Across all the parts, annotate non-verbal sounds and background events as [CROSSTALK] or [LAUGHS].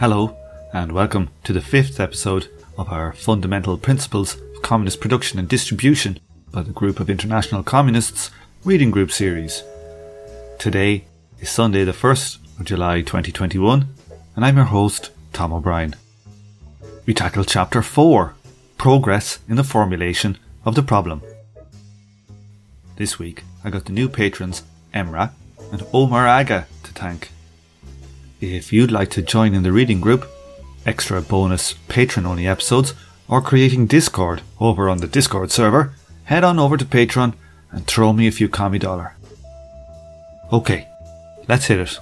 Hello, and welcome to the fifth episode of our Fundamental Principles of Communist Production and Distribution by the Group of International Communists Reading Group series. Today is Sunday, the 1st of July 2021, and I'm your host, Tom O'Brien. We tackle Chapter 4 Progress in the Formulation of the Problem. This week, I got the new patrons Emra and Omar Aga to thank. If you'd like to join in the reading group, extra bonus patron only episodes, or creating Discord over on the Discord server, head on over to Patreon and throw me a few commie dollar. Okay, let's hit it.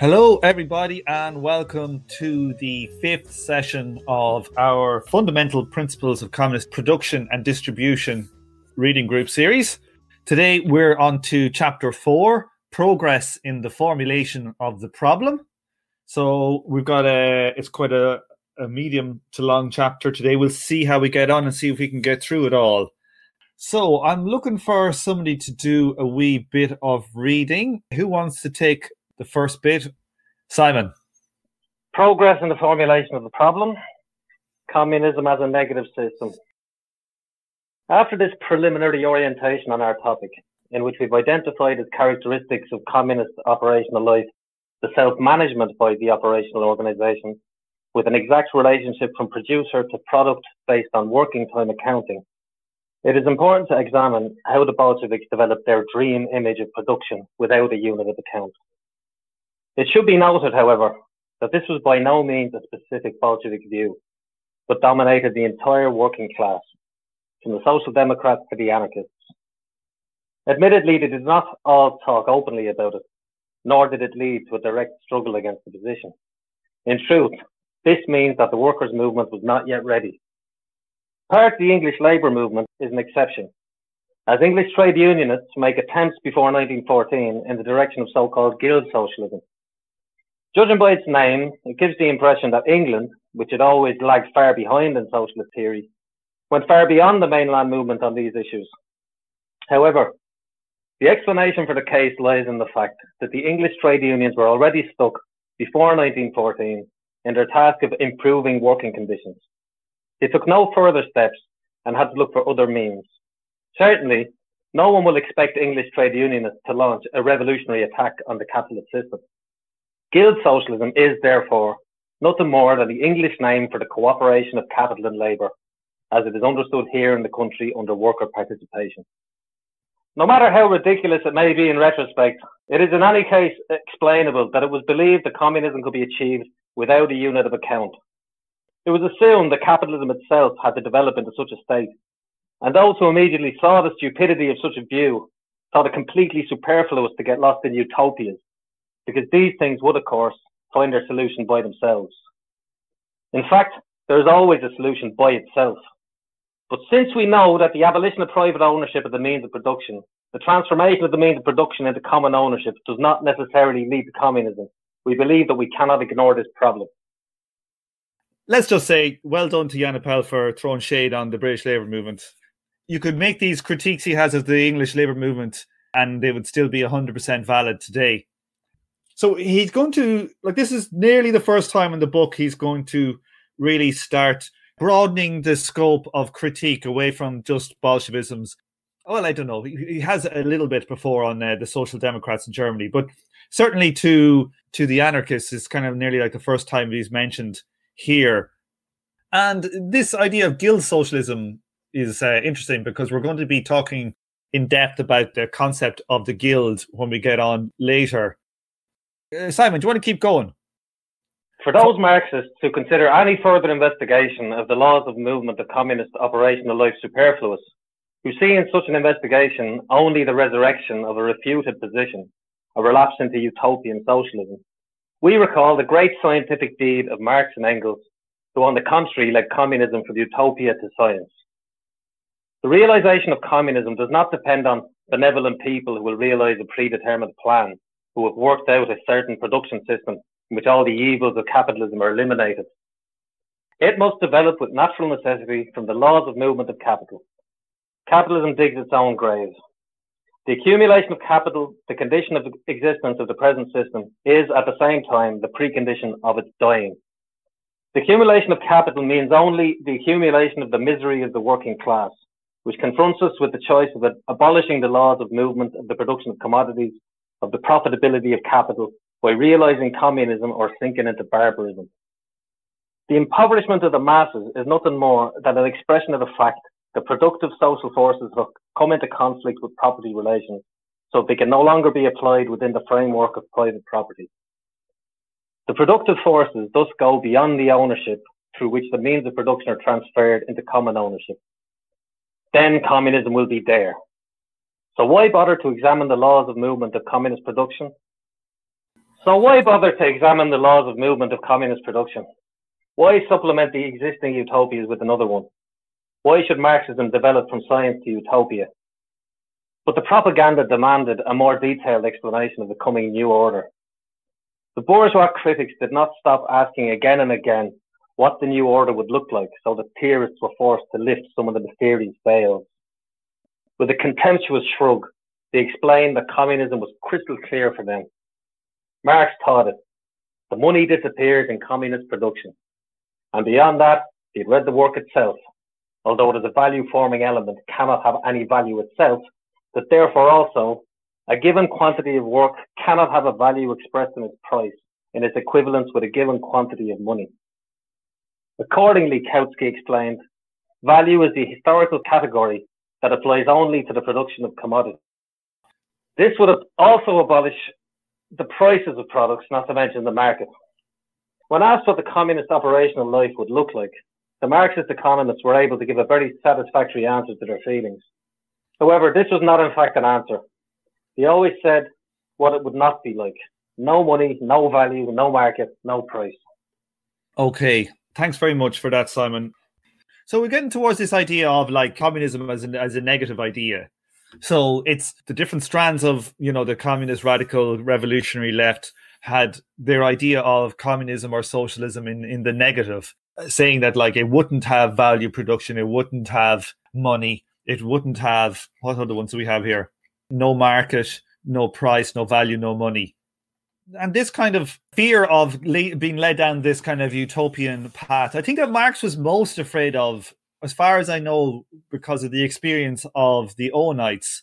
Hello, everybody, and welcome to the fifth session of our Fundamental Principles of Communist Production and Distribution reading group series. Today, we're on to chapter four progress in the formulation of the problem. So we've got a it's quite a, a medium to long chapter today. We'll see how we get on and see if we can get through it all. So I'm looking for somebody to do a wee bit of reading. Who wants to take the first bit? Simon. Progress in the formulation of the problem. Communism as a negative system. After this preliminary orientation on our topic, in which we've identified as characteristics of communist operational life the self-management by the operational organization with an exact relationship from producer to product based on working time accounting. It is important to examine how the Bolsheviks developed their dream image of production without a unit of account. It should be noted, however, that this was by no means a specific Bolshevik view, but dominated the entire working class, from the Social Democrats to the anarchists. Admittedly, they did not all talk openly about it, nor did it lead to a direct struggle against the position. In truth, this means that the workers' movement was not yet ready. Part of the English labour movement is an exception, as English trade unionists make attempts before 1914 in the direction of so-called guild socialism. Judging by its name, it gives the impression that England, which had always lagged far behind in socialist theory, went far beyond the mainland movement on these issues. However, the explanation for the case lies in the fact that the English trade unions were already stuck before 1914 in their task of improving working conditions. They took no further steps and had to look for other means. Certainly, no one will expect English trade unionists to launch a revolutionary attack on the capitalist system. Guild socialism is, therefore, nothing more than the English name for the cooperation of capital and labour, as it is understood here in the country under worker participation. No matter how ridiculous it may be in retrospect, it is in any case explainable that it was believed that communism could be achieved without a unit of account. It was assumed that capitalism itself had to develop into such a state, and those who immediately saw the stupidity of such a view thought it completely superfluous to get lost in utopias, because these things would, of course, find their solution by themselves. In fact, there is always a solution by itself. But since we know that the abolition of private ownership of the means of production, the transformation of the means of production into common ownership does not necessarily lead to communism, we believe that we cannot ignore this problem. Let's just say, well done to Jan Appel for throwing shade on the British labour movement. You could make these critiques he has of the English labour movement, and they would still be 100% valid today. So he's going to, like, this is nearly the first time in the book he's going to really start broadening the scope of critique away from just Bolshevism's. Well, I don't know. He has a little bit before on uh, the Social Democrats in Germany, but certainly to to the anarchists is kind of nearly like the first time he's mentioned here. And this idea of guild socialism is uh, interesting because we're going to be talking in depth about the concept of the guild when we get on later. Uh, Simon, do you want to keep going? For those Marxists who consider any further investigation of the laws of movement of communist operational life superfluous, who see in such an investigation only the resurrection of a refuted position, a relapse into utopian socialism, we recall the great scientific deed of Marx and Engels, who on the contrary led communism from utopia to science. The realization of communism does not depend on benevolent people who will realize a predetermined plan, who have worked out a certain production system in which all the evils of capitalism are eliminated. It must develop with natural necessity from the laws of movement of capital. Capitalism digs its own grave. The accumulation of capital, the condition of existence of the present system, is at the same time the precondition of its dying. The accumulation of capital means only the accumulation of the misery of the working class, which confronts us with the choice of abolishing the laws of movement of the production of commodities, of the profitability of capital, by realizing communism or sinking into barbarism. The impoverishment of the masses is nothing more than an expression of the fact that productive social forces have come into conflict with property relations, so they can no longer be applied within the framework of private property. The productive forces thus go beyond the ownership through which the means of production are transferred into common ownership. Then communism will be there. So why bother to examine the laws of movement of communist production? So why bother to examine the laws of movement of communist production? Why supplement the existing utopias with another one? Why should Marxism develop from science to utopia? But the propaganda demanded a more detailed explanation of the coming new order. The bourgeois critics did not stop asking again and again what the new order would look like, so the theorists were forced to lift some of the mysterious veils. With a contemptuous shrug, they explained that communism was crystal clear for them. Marx taught it. The money disappears in communist production. And beyond that, he'd read the work itself although it is a value forming element, cannot have any value itself, that therefore also a given quantity of work cannot have a value expressed in its price in its equivalence with a given quantity of money. Accordingly, Kautsky explained, value is the historical category that applies only to the production of commodities. This would also abolish the prices of products, not to mention the market. When asked what the communist operational life would look like, the Marxist economists were able to give a very satisfactory answer to their feelings. However, this was not in fact an answer. They always said what it would not be like. No money, no value, no market, no price. Okay. Thanks very much for that, Simon. So we're getting towards this idea of like communism as, an, as a negative idea. So it's the different strands of, you know, the communist radical revolutionary left had their idea of communism or socialism in, in the negative uh, saying that like it wouldn't have value production, it wouldn't have money, it wouldn't have what are the ones we have here? No market, no price, no value, no money. And this kind of fear of le- being led down this kind of utopian path, I think that Marx was most afraid of, as far as I know, because of the experience of the Owenites.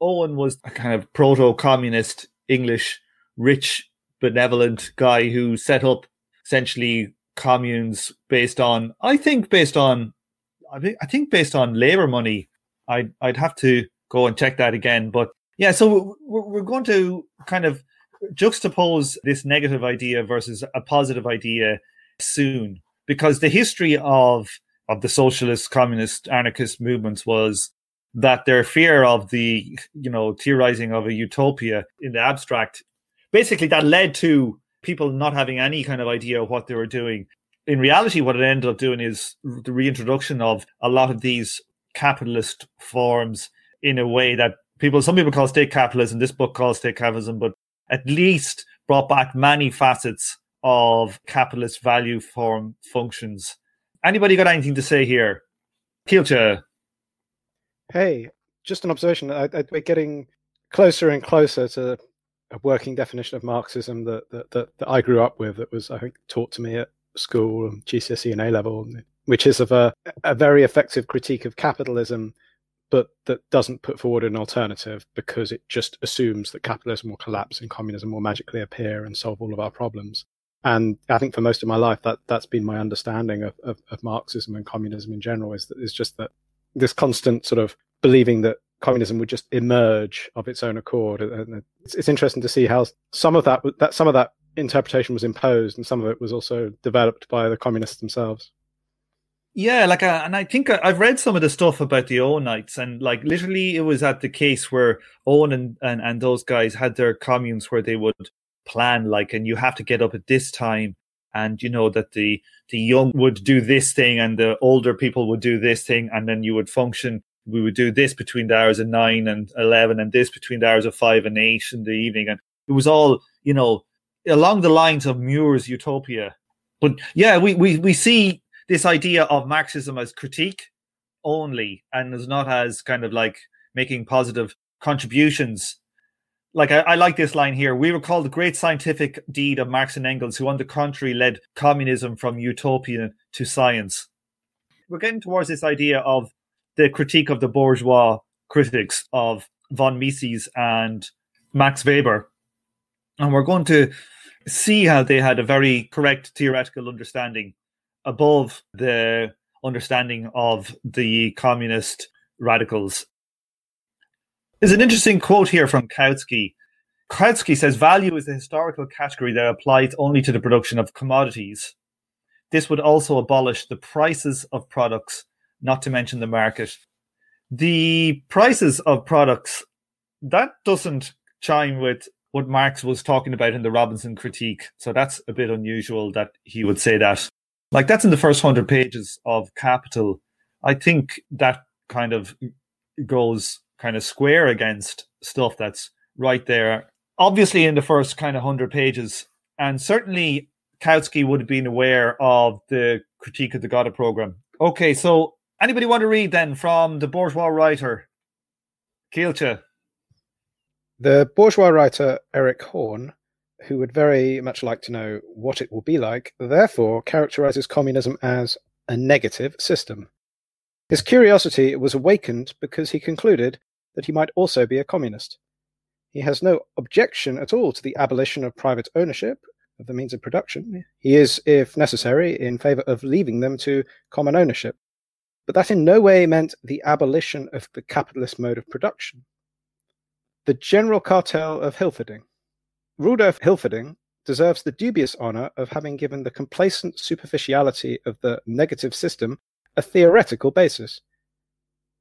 Owen was a kind of proto communist English, rich, benevolent guy who set up essentially communes based on I think based on I think based on labor money. I'd I'd have to go and check that again. But yeah, so we're, we're going to kind of juxtapose this negative idea versus a positive idea soon because the history of of the socialist, communist, anarchist movements was that their fear of the you know theorizing of a utopia in the abstract basically that led to people not having any kind of idea of what they were doing. In reality, what it ended up doing is the reintroduction of a lot of these capitalist forms in a way that people, some people call state capitalism, this book calls state capitalism, but at least brought back many facets of capitalist value form functions. Anybody got anything to say here? Kilcha. Hey, just an observation. I, I, we're getting closer and closer to a working definition of Marxism that, that, that, that I grew up with that was, I think, taught to me at school, and GCSE and A level, which is of a, a very effective critique of capitalism, but that doesn't put forward an alternative because it just assumes that capitalism will collapse and communism will magically appear and solve all of our problems. And I think for most of my life, that that's been my understanding of, of, of Marxism and communism in general is that it's just that this constant sort of believing that communism would just emerge of its own accord. And it's, it's interesting to see how some of that that some of that interpretation was imposed and some of it was also developed by the communists themselves. Yeah, like, uh, and I think uh, I've read some of the stuff about the Owenites, and like, literally, it was at the case where Owen and, and, and those guys had their communes where they would plan, like, and you have to get up at this time, and you know that the the young would do this thing, and the older people would do this thing, and then you would function we would do this between the hours of nine and 11 and this between the hours of five and eight in the evening. And it was all, you know, along the lines of More's utopia. But yeah, we, we, we see this idea of Marxism as critique only and as not as kind of like making positive contributions. Like I, I, like this line here. We recall the great scientific deed of Marx and Engels, who on the contrary led communism from utopia to science. We're getting towards this idea of the critique of the bourgeois critics of von Mises and Max Weber. And we're going to see how they had a very correct theoretical understanding above the understanding of the communist radicals. There's an interesting quote here from Kautsky. Kautsky says value is a historical category that applies only to the production of commodities. This would also abolish the prices of products, not to mention the market. The prices of products, that doesn't chime with what Marx was talking about in the Robinson critique. So that's a bit unusual that he would say that. Like that's in the first hundred pages of Capital. I think that kind of goes kind of square against stuff that's right there. Obviously, in the first kind of hundred pages, and certainly Kautsky would have been aware of the critique of the Gotha program. Okay, so anybody want to read then from the bourgeois writer, Keilcha? The bourgeois writer Eric Horn who would very much like to know what it will be like, therefore characterizes communism as a negative system. His curiosity was awakened because he concluded that he might also be a communist. He has no objection at all to the abolition of private ownership of the means of production. He is, if necessary, in favor of leaving them to common ownership. But that in no way meant the abolition of the capitalist mode of production. The general cartel of Hilferding Rudolf Hilferding deserves the dubious honor of having given the complacent superficiality of the negative system a theoretical basis.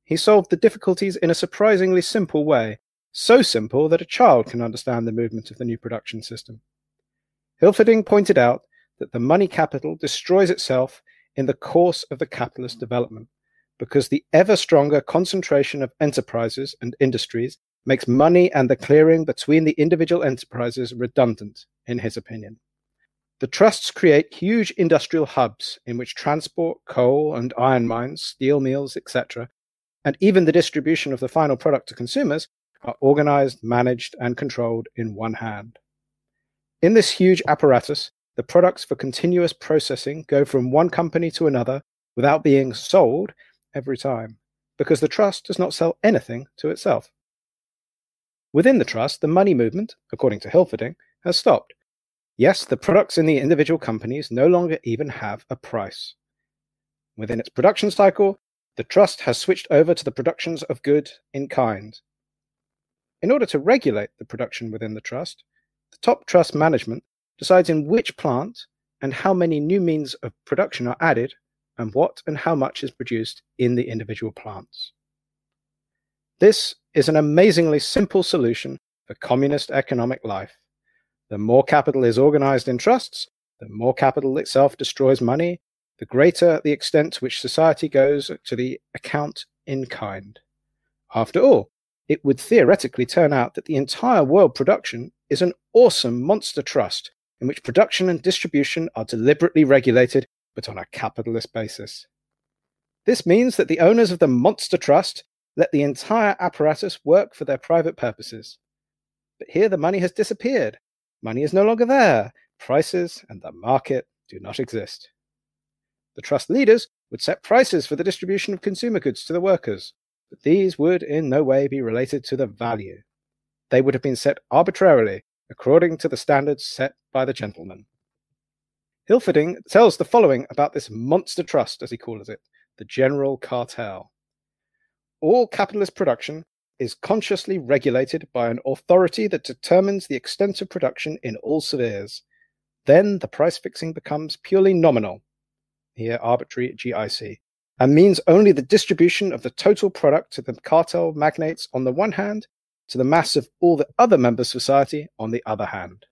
He solved the difficulties in a surprisingly simple way, so simple that a child can understand the movement of the new production system. Hilferding pointed out that the money capital destroys itself in the course of the capitalist development because the ever stronger concentration of enterprises and industries makes money and the clearing between the individual enterprises redundant, in his opinion. The trusts create huge industrial hubs in which transport, coal and iron mines, steel mills, etc., and even the distribution of the final product to consumers are organized, managed, and controlled in one hand. In this huge apparatus, the products for continuous processing go from one company to another without being sold every time, because the trust does not sell anything to itself. Within the trust, the money movement, according to Hilferding, has stopped. Yes, the products in the individual companies no longer even have a price. Within its production cycle, the trust has switched over to the productions of good in kind. In order to regulate the production within the trust, the top trust management decides in which plant and how many new means of production are added and what and how much is produced in the individual plants. This is an amazingly simple solution for communist economic life. The more capital is organized in trusts, the more capital itself destroys money, the greater the extent to which society goes to the account in kind. After all, it would theoretically turn out that the entire world production is an awesome monster trust in which production and distribution are deliberately regulated but on a capitalist basis. This means that the owners of the monster trust let the entire apparatus work for their private purposes. But here the money has disappeared. Money is no longer there. Prices and the market do not exist. The trust leaders would set prices for the distribution of consumer goods to the workers, but these would in no way be related to the value. They would have been set arbitrarily according to the standards set by the gentleman. Hilferding tells the following about this monster trust, as he calls it, the general cartel all capitalist production is consciously regulated by an authority that determines the extent of production in all spheres. Then the price fixing becomes purely nominal, here arbitrary GIC, and means only the distribution of the total product to the cartel magnates on the one hand, to the mass of all the other members of society on the other hand.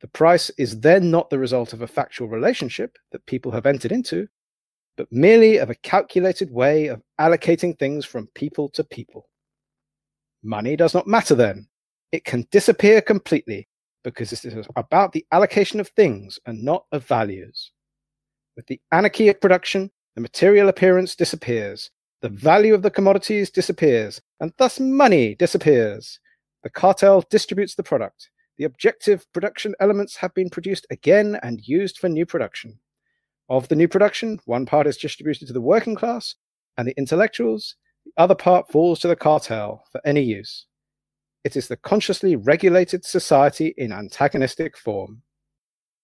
The price is then not the result of a factual relationship that people have entered into, but merely of a calculated way of allocating things from people to people. Money does not matter then. It can disappear completely because this is about the allocation of things and not of values. With the anarchy of production, the material appearance disappears. The value of the commodities disappears, and thus money disappears. The cartel distributes the product. The objective production elements have been produced again and used for new production. Of the new production, one part is distributed to the working class and the intellectuals, the other part falls to the cartel for any use. It is the consciously regulated society in antagonistic form.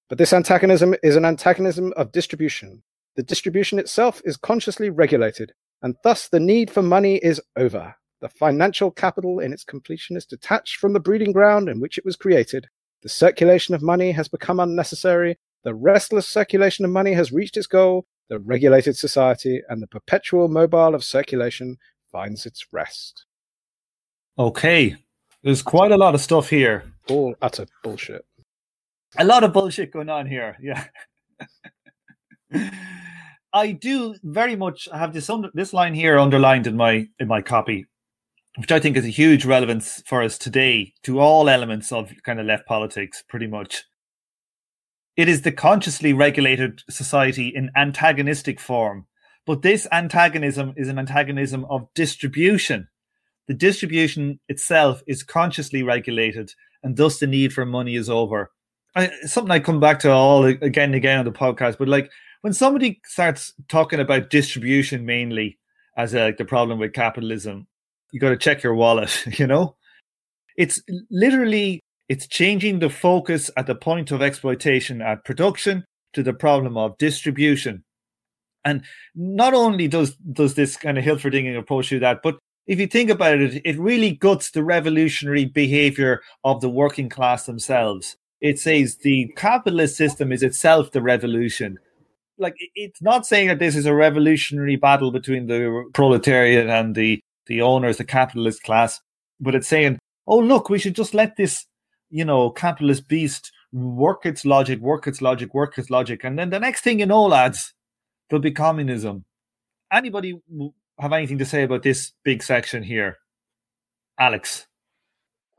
But this antagonism is an antagonism of distribution. The distribution itself is consciously regulated, and thus the need for money is over. The financial capital in its completion is detached from the breeding ground in which it was created. The circulation of money has become unnecessary. The restless circulation of money has reached its goal. The regulated society and the perpetual mobile of circulation finds its rest. Okay, there's quite a lot of stuff here. All utter bullshit. A lot of bullshit going on here. Yeah. I do very much have this under, this line here underlined in my in my copy, which I think is a huge relevance for us today to all elements of kind of left politics, pretty much. It is the consciously regulated society in antagonistic form, but this antagonism is an antagonism of distribution. The distribution itself is consciously regulated, and thus the need for money is over. I, something I come back to all again and again on the podcast, but like when somebody starts talking about distribution mainly as a, like the problem with capitalism, you got to check your wallet. [LAUGHS] You know, it's literally it's changing the focus at the point of exploitation at production to the problem of distribution. And not only does does this kind of Hilferding approach do that, but if you think about it, it really guts the revolutionary behavior of the working class themselves. It says the capitalist system is itself the revolution like it's not saying that this is a revolutionary battle between the proletariat and the the owners, the capitalist class, but it's saying, oh look, we should just let this, you know, capitalist beast work its logic, work its logic, work its logic, and then the next thing you know, lads, there'll be communism. Anybody have anything to say about this big section here, Alex?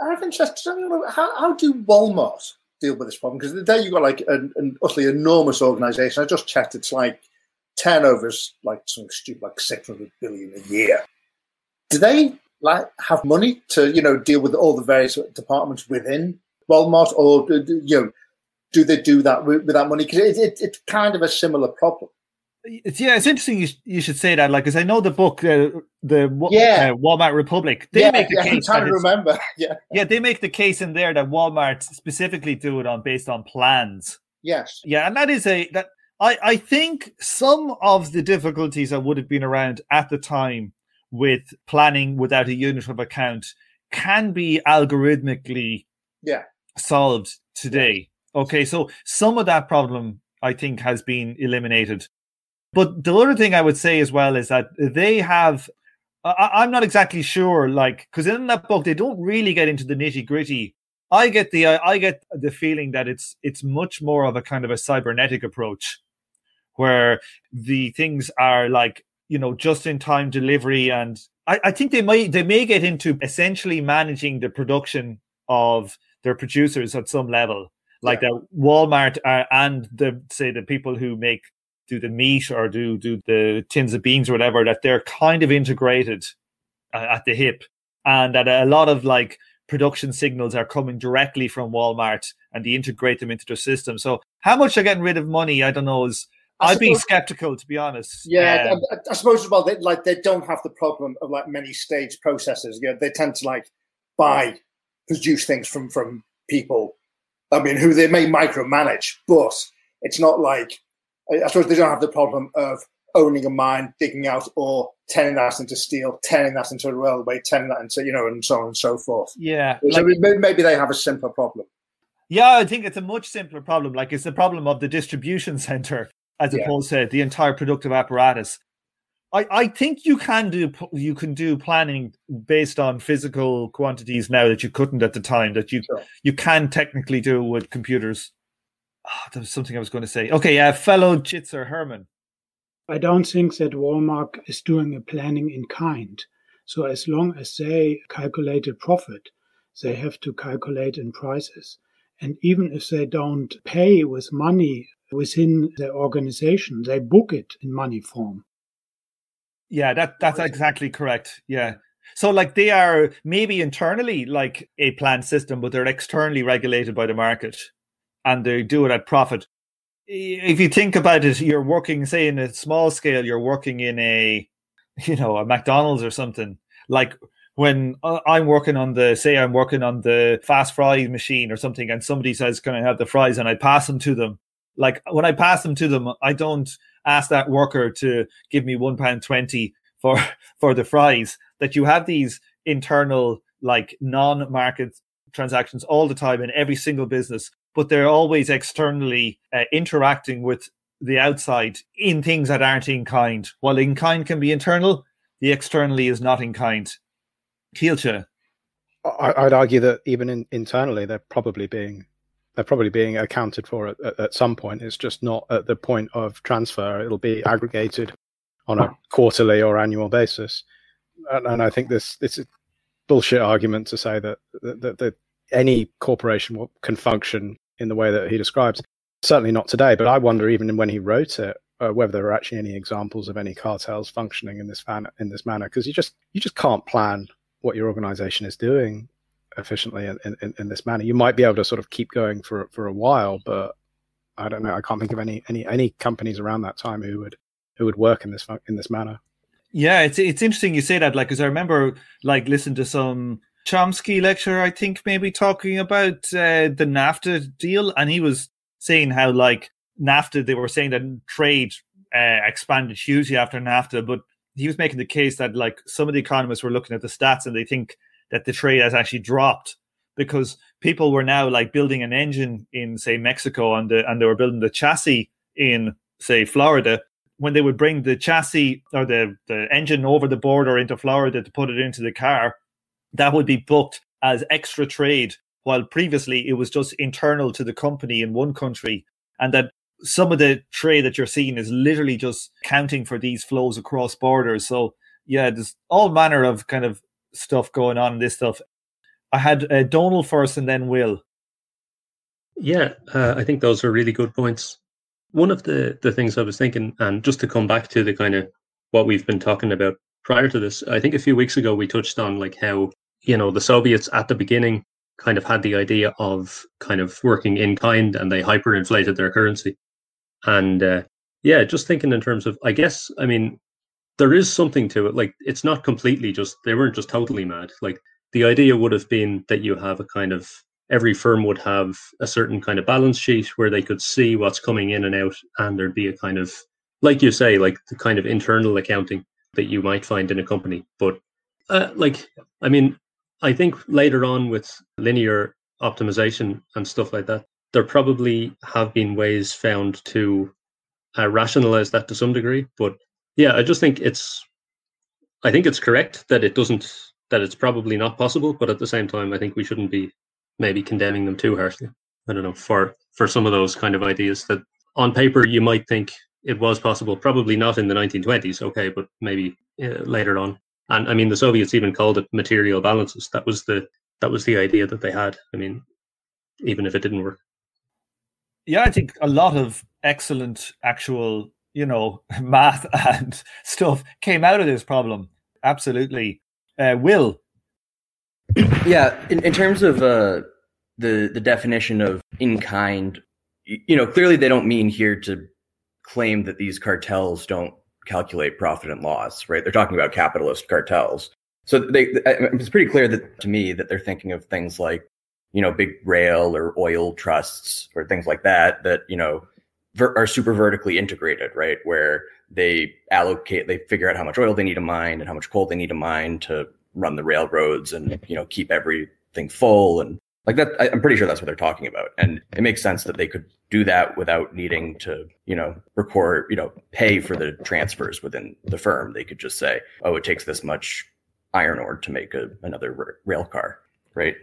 I have interest. How, how do Walmart deal with this problem because there you've got like an, an utterly enormous organization. I just checked; it's like turnovers like something stupid like six hundred billion a year. Do they like have money to you know deal with all the various departments within Walmart, or you know do they do that with, with that money? Because it, it, it's kind of a similar problem. It's, yeah, it's interesting you, you should say that, like, because I know the book, uh, the yeah. Uh, Walmart Republic. They yeah, make the yeah, case. I'm trying to remember. [LAUGHS] Yeah, yeah, they make the case in there that Walmart specifically do it on based on plans. Yes. Yeah, and that is a that I I think some of the difficulties that would have been around at the time with planning without a unit of account can be algorithmically yeah solved today. Okay, so some of that problem I think has been eliminated but the other thing I would say as well is that they have. I, am not exactly sure, like, because in that book they don't really get into the nitty gritty. I get the I get the feeling that it's it's much more of a kind of a cybernetic approach, where the things are like you know just in time delivery, and I, I think they might they may get into essentially managing the production of their producers at some level, like yeah. that Walmart are, and the say the people who make do the meat or do do the tins of beans or whatever that they're kind of integrated uh, at the hip and that a lot of like production signals are coming directly from Walmart and they integrate them into their system. So how much they're getting rid of money, I don't know. Is I be skeptical to be honest. Yeah, um, I, I, suppose as well. They, like they don't have the problem of like many stage processes. Yeah, they tend to like buy, produce things from from people. I mean, who they may micromanage, but it's not like I suppose they don't have the problem of owning a mine, digging out ore, turning that into steel, turning that into a railway, turning that into, you know, and so on and so forth. Yeah. So like, maybe they have a simpler problem. Yeah, I think it's a much simpler problem. Like it's the problem of the distribution [LAUGHS] center as yeah. opposed to the entire productive apparatus. I, I think you can do you can do planning based on physical quantities now that you couldn't at the time that you sure. you can technically do with computers. Oh, there was something I was going to say. Okay, uh, fellow Jitzer Herman. I don't think that Walmart is doing a planning in kind. So as long as they calculate a profit, they have to calculate in prices. And even if they don't pay with money within their organization, they book it in money form. Yeah, that that's exactly correct. Yeah. So like they are maybe internally like a planned system, but they're externally regulated by the market and they do it at profit. If you think about it, you're working, say, in a small scale, you're working in a, [LAUGHS] you know, a McDonald's or something. Like when I'm working on the, say, I'm working on the fast fries machine or something, and somebody says, "Can I have the fries?" and I pass them to them. Like when I pass them to them, I don't ask that worker to give me one pound twenty for [LAUGHS] for the fries. That you have these internal like non-market transactions all the time in every single business but they're always externally uh, interacting with the outside in things that aren't in kind. While in kind can be internal, the externally is not in kind. Kielce. I'd argue that even in, internally, they're probably being they're probably being accounted for at, at, some point. It's just not at the point of transfer. It'll be aggregated on a quarterly or annual basis. And, and I think this this is bullshit argument to say that that, that any corporation can function in the way that he describes. Certainly not today, but I wonder even when he wrote it, uh, whether there are actually any examples of any cartels functioning in this fan- in this manner, because you just you just can't plan what your organization is doing efficiently in, in, in, this manner. You might be able to sort of keep going for for a while, but I don't know. I can't think of any any any companies around that time who would who would work in this in this manner. Yeah, it's it's interesting you say that, like, because I remember like listening to some Chomsky lecture, I think, maybe talking about uh, the NAFTA deal, and he was saying how like NAFTA, they were saying that trade uh, expanded hugely after NAFTA, but he was making the case that like some of the economists were looking at the stats and they think that the trade has actually dropped because people were now like building an engine in say Mexico and the, and they were building the chassis in say Florida. When they would bring the chassis or the, the engine over the border into Florida to put it into the car that would be booked as extra trade, while previously it was just internal to the company in one country. And that some of the trade that you're seeing is literally just counting for these flows across borders. So, yeah, there's all manner of kind of stuff going on in this stuff. I had uh, Donal first and then Will. Yeah, uh, I think those are really good points. One of the, the things I was thinking, and just to come back to the kind of what we've been talking about prior to this, I think a few weeks ago we touched on like how you know, the Soviets at the beginning kind of had the idea of kind of working in kind and they hyperinflated their currency. And uh, yeah, just thinking in terms of, I guess, I mean, there is something to it. Like, it's not completely just, they weren't just totally mad. Like, the idea would have been that you have a kind of, every firm would have a certain kind of balance sheet where they could see what's coming in and out. And there'd be a kind of, like you say, like the kind of internal accounting that you might find in a company. But uh, like, I mean, I think later on with linear optimization and stuff like that, there probably have been ways found to uh, rationalize that to some degree. But yeah, I just think it's, I think it's correct that it doesn't, that it's probably not possible. But at the same time, I think we shouldn't be maybe condemning them too harshly. I don't know for for some of those kind of ideas that on paper you might think it was possible. Probably not in the 1920s, okay, but maybe uh, later on. And I mean, the Soviets even called it material balances. That was the that was the idea that they had. I mean, even if it didn't work. Yeah, I think a lot of excellent actual, you know, [LAUGHS] math and stuff came out of this problem. Absolutely. Uh, Will. Yeah, in, in terms of uh, the the definition of in kind, you know, clearly they don't mean here to claim that these cartels don't calculate profit and loss, right? They're talking about capitalist cartels. So they, it's pretty clear that to me that they're thinking of things like, you know, big rail or oil trusts or things like that, that, you know, ver- are super vertically integrated, right? Where they allocate, they figure out how much oil they need to mine and how much coal they need to mine to run the railroads and, you know, keep everything full and like that, I'm pretty sure that's what they're talking about. And it makes sense that they could do that without needing to, you know, record, you know, pay for the transfers within the firm. They could just say, oh, it takes this much iron ore to make a, another r- rail car, right?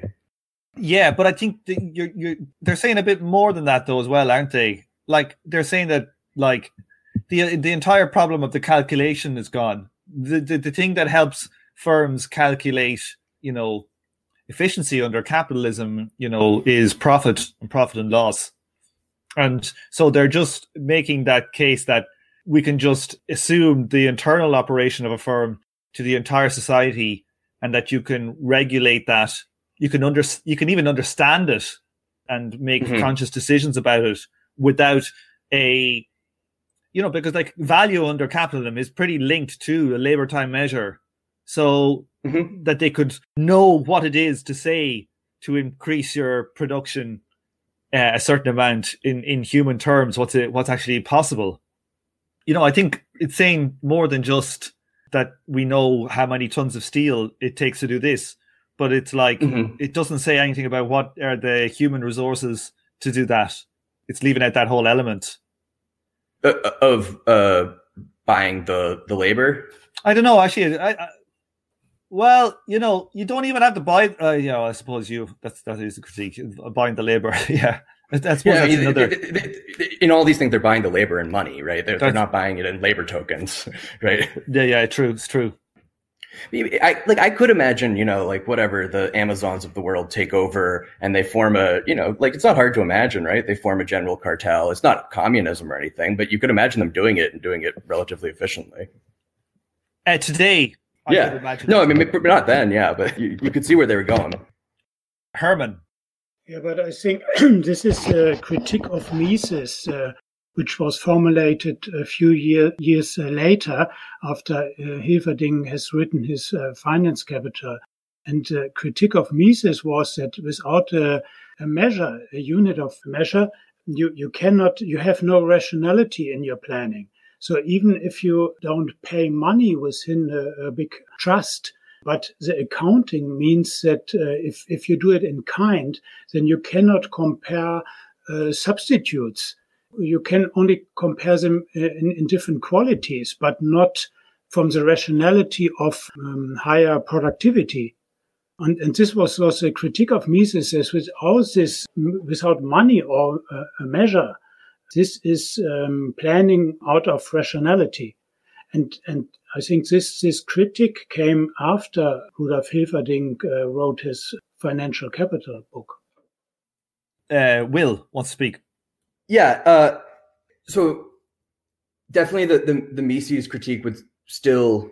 Yeah, but I think you're, you're, they're saying a bit more than that though as well, aren't they? Like they're saying that like the the entire problem of the calculation is gone. The the, the thing that helps firms calculate, you know, efficiency under capitalism, you know, is profit and profit and loss. And so they're just making that case that we can just assume the internal operation of a firm to the entire society and that you can regulate that you can under you can even understand it and make mm-hmm. conscious decisions about it without a you know because like value under capitalism is pretty linked to a labor time measure so mm-hmm. that they could know what it is to say to increase your production uh, a certain amount in in human terms what's it what's actually possible you know i think it's saying more than just that we know how many tons of steel it takes to do this but it's like mm-hmm. it doesn't say anything about what are the human resources to do that. It's leaving out that whole element uh, uh of uh, buying the the labor. I don't know. Actually, I, I, well, you know, you don't even have to buy. Uh, you know, I suppose you that's that is the critique buying the labor. [LAUGHS] yeah, that's, yeah, that's another. In all these things, they're buying the labor and money, right? They're, they're not buying it in labor tokens, [LAUGHS] right? Yeah, yeah, true. It's true. I like I could imagine, you know, like whatever the Amazons of the world take over and they form a, you know, like it's not hard to imagine, right? They form a general cartel. It's not communism or anything, but you could imagine them doing it and doing it relatively efficiently. Uh, today, I yeah, no, I mean not then, yeah, but you, you could see where they were going. Herman. Yeah, but I think [CLEARS THROAT] this is a critique of Mises. Uh, which was formulated a few year, years uh, later after uh, Hilferding has written his uh, finance capital. And the critique of Mises was that without a, a measure, a unit of measure, you, you cannot, you have no rationality in your planning. So even if you don't pay money within a, a big trust, but the accounting means that uh, if, if you do it in kind, then you cannot compare uh, substitutes you can only compare them uh, in, in different qualities, but not from the rationality of um, higher productivity. And, and, this was, was a critique of Mises as without this, without money or uh, a measure, this is um, planning out of rationality. And, and I think this, this critique came after Rudolf Hilferding uh, wrote his financial capital book. Uh, Will wants to speak. Yeah. Uh, so definitely the, the, the Mises critique would still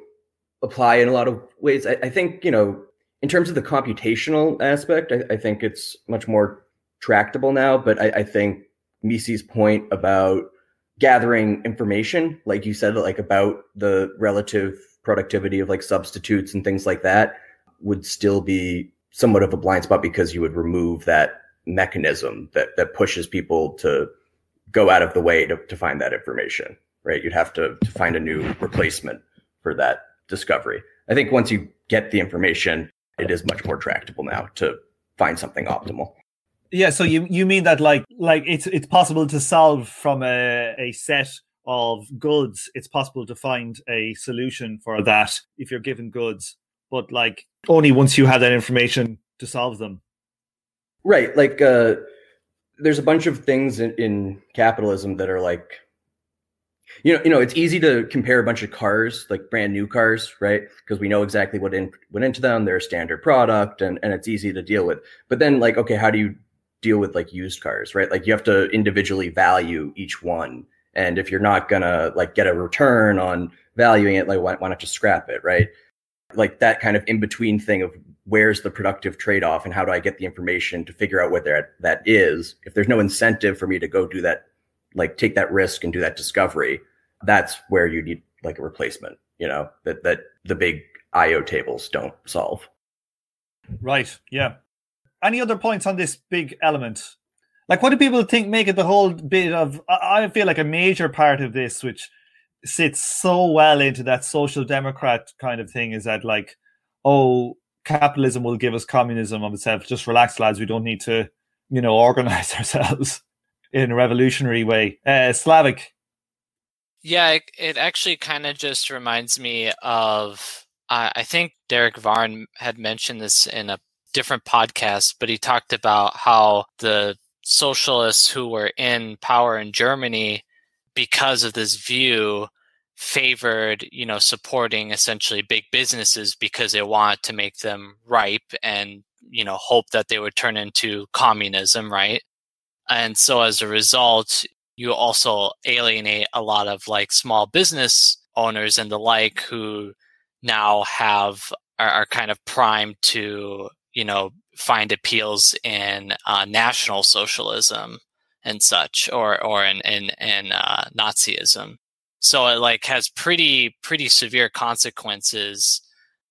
apply in a lot of ways. I, I think, you know, in terms of the computational aspect, I, I think it's much more tractable now. But I, I think Mises' point about gathering information, like you said, like about the relative productivity of like substitutes and things like that, would still be somewhat of a blind spot because you would remove that mechanism that that pushes people to go out of the way to, to find that information, right? You'd have to, to find a new replacement for that discovery. I think once you get the information, it is much more tractable now to find something optimal. Yeah, so you you mean that like like it's it's possible to solve from a, a set of goods, it's possible to find a solution for that if you're given goods, but like only once you have that information to solve them. Right. Like uh there's a bunch of things in, in capitalism that are like you know, you know, it's easy to compare a bunch of cars, like brand new cars, right? Because we know exactly what in, went into them. They're a standard product, and and it's easy to deal with. But then, like, okay, how do you deal with like used cars, right? Like, you have to individually value each one, and if you're not gonna like get a return on valuing it, like, why, why not just scrap it, right? Like that kind of in between thing of where's the productive trade off and how do I get the information to figure out what that that is? If there's no incentive for me to go do that, like take that risk and do that discovery, that's where you need like a replacement, you know, that that the big IO tables don't solve. Right. Yeah. Any other points on this big element? Like, what do people think make it the whole bit of? I feel like a major part of this, which sits so well into that social democrat kind of thing, is that like, oh, capitalism will give us communism of itself. Just relax, lads. We don't need to, you know, [LAUGHS] organize ourselves in a revolutionary way. Uh, Slavic. Yeah, it, it actually kind of just reminds me of. Uh, I think Derek Varn had mentioned this in a different podcast, but he talked about how the socialists who were in power in Germany, because of this view, favored you know supporting essentially big businesses because they want to make them ripe and you know hope that they would turn into communism right? And so as a result you also alienate a lot of like small business owners and the like who now have are, are kind of primed to you know find appeals in uh, national socialism and such or or in in, in uh, nazism. So it like has pretty pretty severe consequences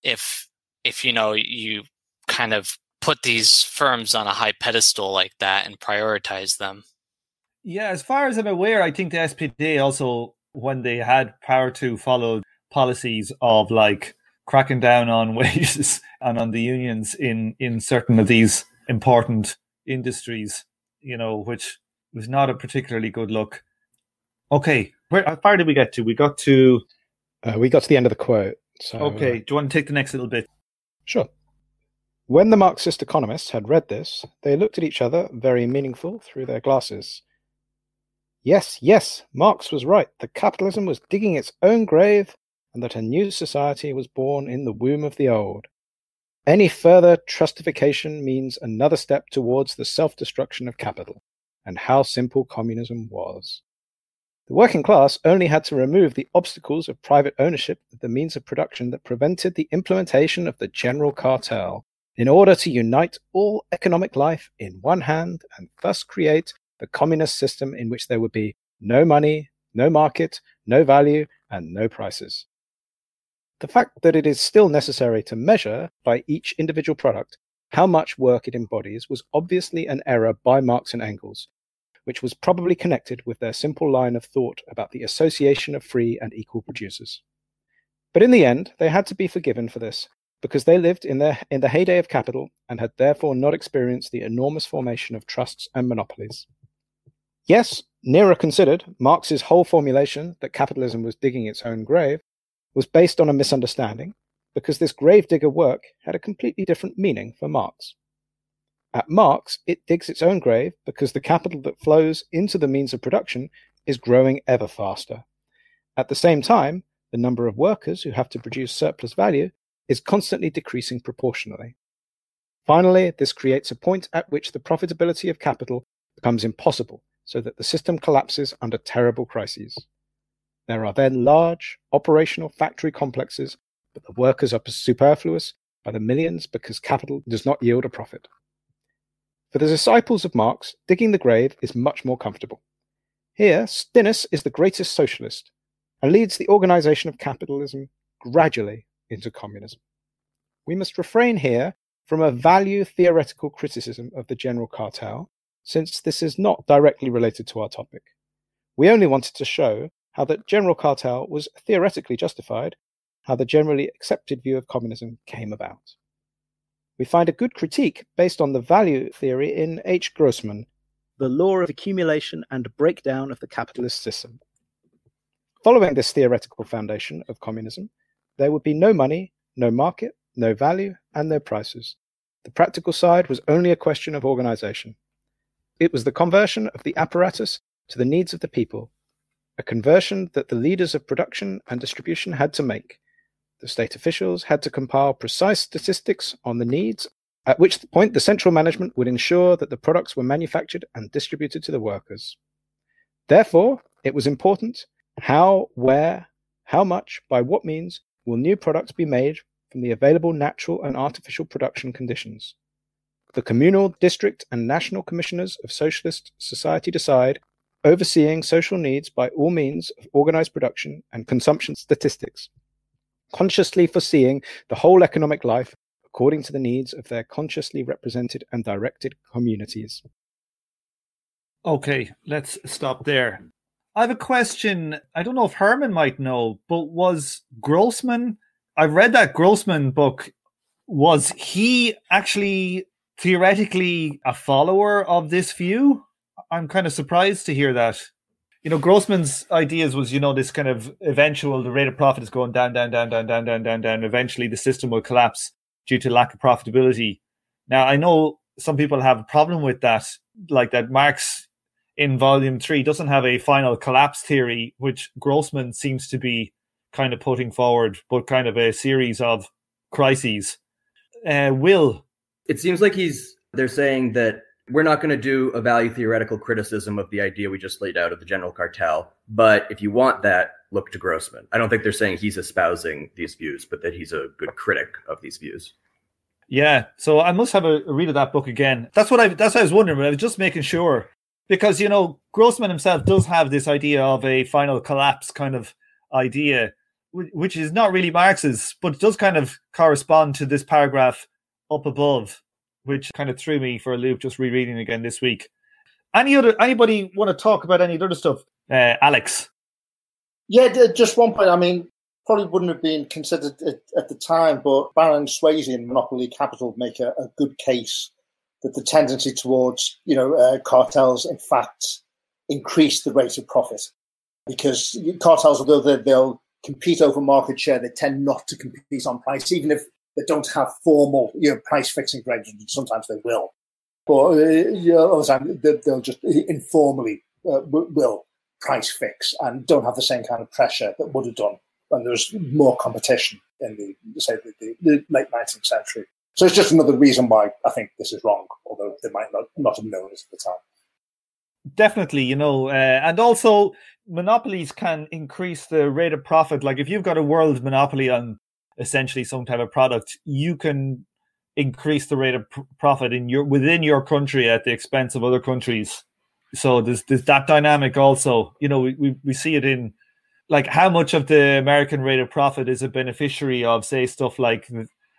if if you know you kind of put these firms on a high pedestal like that and prioritize them. Yeah as far as i'm aware i think the spd also when they had power to follow policies of like cracking down on [LAUGHS] wages and on the unions in in certain of these important industries you know which was not a particularly good look. Okay where how far did we get to? We got to uh, we got to the end of the quote so okay do you want to take the next little bit? Sure. When the marxist economists had read this they looked at each other very meaningful through their glasses. Yes yes marx was right. That capitalism was digging its own grave and that a new society was born in the womb of the old. Any further trustification means another step towards the self destruction of capital, and how simple communism was. The working class only had to remove the obstacles of private ownership of the means of production that prevented the implementation of the general cartel in order to unite all economic life in one hand and thus create the communist system in which there would be no money, no market, no value, and no prices. The fact that it is still necessary to measure by each individual product how much work it embodies was obviously an error by Marx and Engels, which was probably connected with their simple line of thought about the association of free and equal producers. But in the end, they had to be forgiven for this, because they lived in, their, in the heyday of capital and had therefore not experienced the enormous formation of trusts and monopolies. Yes, nearer considered, Marx's whole formulation that capitalism was digging its own grave was based on a misunderstanding because this gravedigger work had a completely different meaning for Marx. At Marx, it digs its own grave because the capital that flows into the means of production is growing ever faster. At the same time, the number of workers who have to produce surplus value is constantly decreasing proportionally. Finally, this creates a point at which the profitability of capital becomes impossible, so that the system collapses under terrible crises. There are then large operational factory complexes, but the workers are superfluous by the millions because capital does not yield a profit. For the disciples of Marx, digging the grave is much more comfortable. Here, Stinnes is the greatest socialist and leads the organization of capitalism gradually into communism. We must refrain here from a value theoretical criticism of the general cartel, since this is not directly related to our topic. We only wanted to show how the general cartel was theoretically justified, how the generally accepted view of communism came about. We find a good critique based on the value theory in H. Grossman, The Law of Accumulation and Breakdown of the Capitalist System. Following this theoretical foundation of communism, there would be no money, no market, no value, and no prices. The practical side was only a question of organization. It was the conversion of the apparatus to the needs of the people a conversion that the leaders of production and distribution had to make. The state officials had to compile precise statistics on the needs, at which point the central management would ensure that the products were manufactured and distributed to the workers. Therefore, it was important how, where, how much, by what means will new products be made from the available natural and artificial production conditions. The communal, district, and national commissioners of socialist society decide overseeing social needs by all means of organized production and consumption statistics, consciously foreseeing the whole economic life according to the needs of their consciously represented and directed communities. Okay, let's stop there. I have a question. I don't know if Herman might know, but was Grossman, I read that Grossman book, was he actually theoretically a follower of this view? I'm kind of surprised to hear that. You know, Grossman's ideas was, you know, this kind of eventual, the rate of profit is going down, down, down, down, down, down, down, down. Eventually, the system will collapse due to lack of profitability. Now, I know some people have a problem with that, like that Marx in volume three doesn't have a final collapse theory, which Grossman seems to be kind of putting forward, but kind of a series of crises. Uh, Will. It seems like he's, they're saying that we're not going to do a value theoretical criticism of the idea we just laid out of the general cartel. But if you want that, look to Grossman. I don't think they're saying he's espousing these views, but that he's a good critic of these views. Yeah, so I must have a, read of that book again. That's what I. That's what I was wondering. But I was just making sure because you know Grossman himself does have this idea of a final collapse kind of idea, which is not really Marx's, but does kind of correspond to this paragraph up above which kind of threw me for a loop just rereading again this week. Any other anybody want to talk about any other stuff? Uh, Alex. Yeah, just one point. I mean, probably wouldn't have been considered at, the time, but Baran Sweezy and Monopoly Capital make a, a, good case that the tendency towards you know uh, cartels, in fact, increase the rate of profit because cartels, although they'll compete over market share, they tend not to compete on price, even if that don't have formal you know price fixing arrangements. Sometimes they will, but uh, you know, other they'll just informally uh, will price fix and don't have the same kind of pressure that would have done when there was more competition in the say the, the, late 19th century. So it's just another reason why I think this is wrong, although they might not, not have known it at the time. Definitely, you know, uh, and also monopolies can increase the rate of profit. Like if you've got a world monopoly on essentially some type of product, you can increase the rate of pr- profit in your within your country at the expense of other countries. So there's there's that dynamic also. You know, we, we, we see it in like how much of the American rate of profit is a beneficiary of say stuff like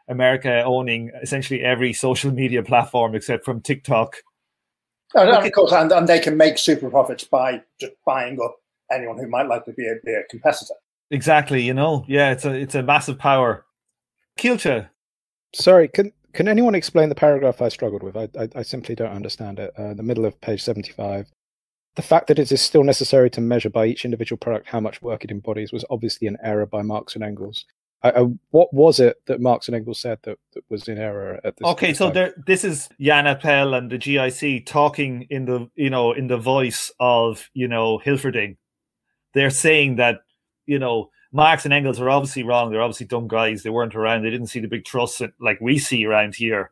America owning essentially every social media platform except from TikTok. And, of course, and, and they can make super profits by just buying up anyone who might like to be a, be a competitor. Exactly, you know, yeah, it's a it's a massive power. Kilcha. Sorry, can can anyone explain the paragraph I struggled with? I I, I simply don't understand it. Uh, the middle of page seventy five. The fact that it is still necessary to measure by each individual product how much work it embodies was obviously an error by Marx and Engels. I, I, what was it that Marx and Engels said that, that was in error at this? Okay, so there, this is Jan Appel and the GIC talking in the you know in the voice of you know Hilferding. They're saying that you know, Marx and Engels are obviously wrong. They're obviously dumb guys. They weren't around. They didn't see the big trusts like we see around here.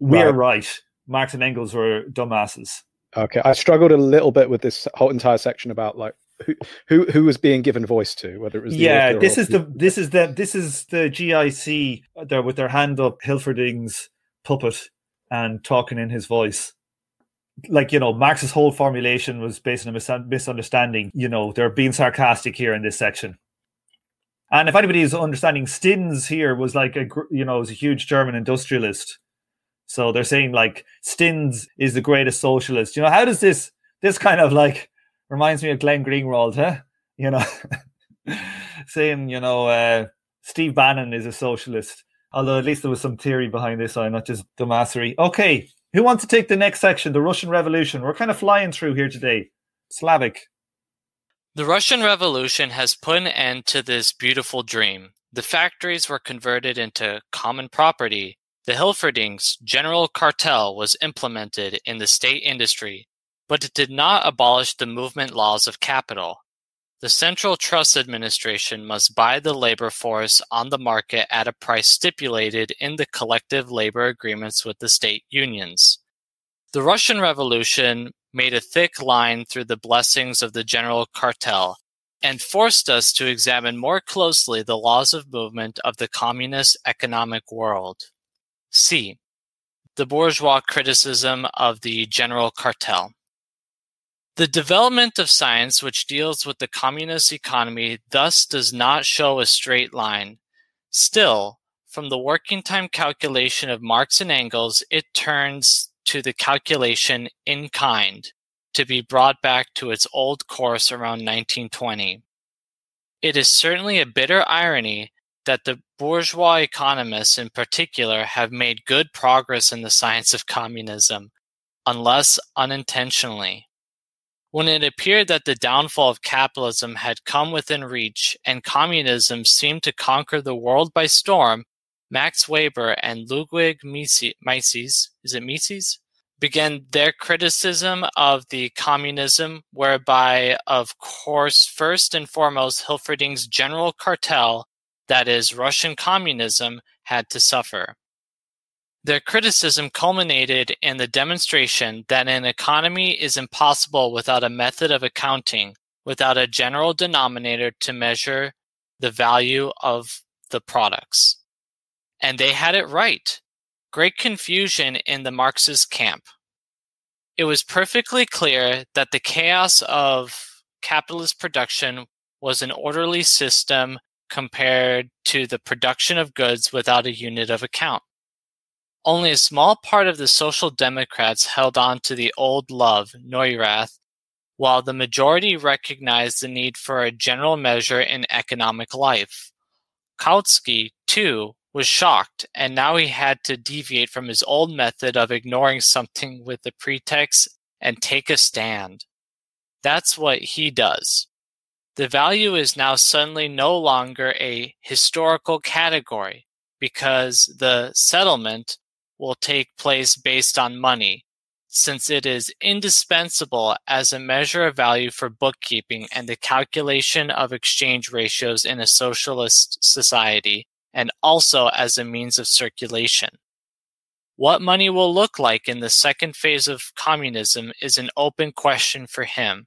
We're right. right. Marx and Engels were dumbasses. Okay, I struggled a little bit with this whole entire section about like who who who was being given voice to, whether it was yeah. This is the this is the this is the GIC uh, there with their hand up, Hilferding's puppet and talking in his voice like you know marx's whole formulation was based on a mis- misunderstanding you know they're being sarcastic here in this section. And if anybody is understanding stinnes here was like a you know was a huge german industrialist. So they're saying like stinnes is the greatest socialist. You know how does this this kind of like reminds me of glenn greenwald huh? You know [LAUGHS] saying you know uh, steve bannon is a socialist. Although at least there was some theory behind this i'm not just dumbassery. Okay who wants to take the next section, the Russian Revolution? We're kind of flying through here today. Slavic. The Russian Revolution has put an end to this beautiful dream. The factories were converted into common property. The Hilferdings general cartel was implemented in the state industry, but it did not abolish the movement laws of capital. The Central Trust Administration must buy the labor force on the market at a price stipulated in the collective labor agreements with the state unions. The Russian Revolution made a thick line through the blessings of the general cartel and forced us to examine more closely the laws of movement of the communist economic world. C. The bourgeois criticism of the general cartel. The development of science which deals with the communist economy thus does not show a straight line. Still, from the working time calculation of Marx and Engels, it turns to the calculation in kind to be brought back to its old course around 1920. It is certainly a bitter irony that the bourgeois economists in particular have made good progress in the science of communism, unless unintentionally. When it appeared that the downfall of capitalism had come within reach and communism seemed to conquer the world by storm, Max Weber and Ludwig Mises, is it Mises? began their criticism of the communism, whereby, of course, first and foremost, Hilferding's general cartel, that is, Russian communism, had to suffer. Their criticism culminated in the demonstration that an economy is impossible without a method of accounting, without a general denominator to measure the value of the products. And they had it right. Great confusion in the Marxist camp. It was perfectly clear that the chaos of capitalist production was an orderly system compared to the production of goods without a unit of account. Only a small part of the Social Democrats held on to the old love, Neurath, while the majority recognized the need for a general measure in economic life. Kautsky, too, was shocked, and now he had to deviate from his old method of ignoring something with the pretext and take a stand. That's what he does. The value is now suddenly no longer a historical category because the settlement will take place based on money, since it is indispensable as a measure of value for bookkeeping and the calculation of exchange ratios in a socialist society, and also as a means of circulation. What money will look like in the second phase of communism is an open question for him,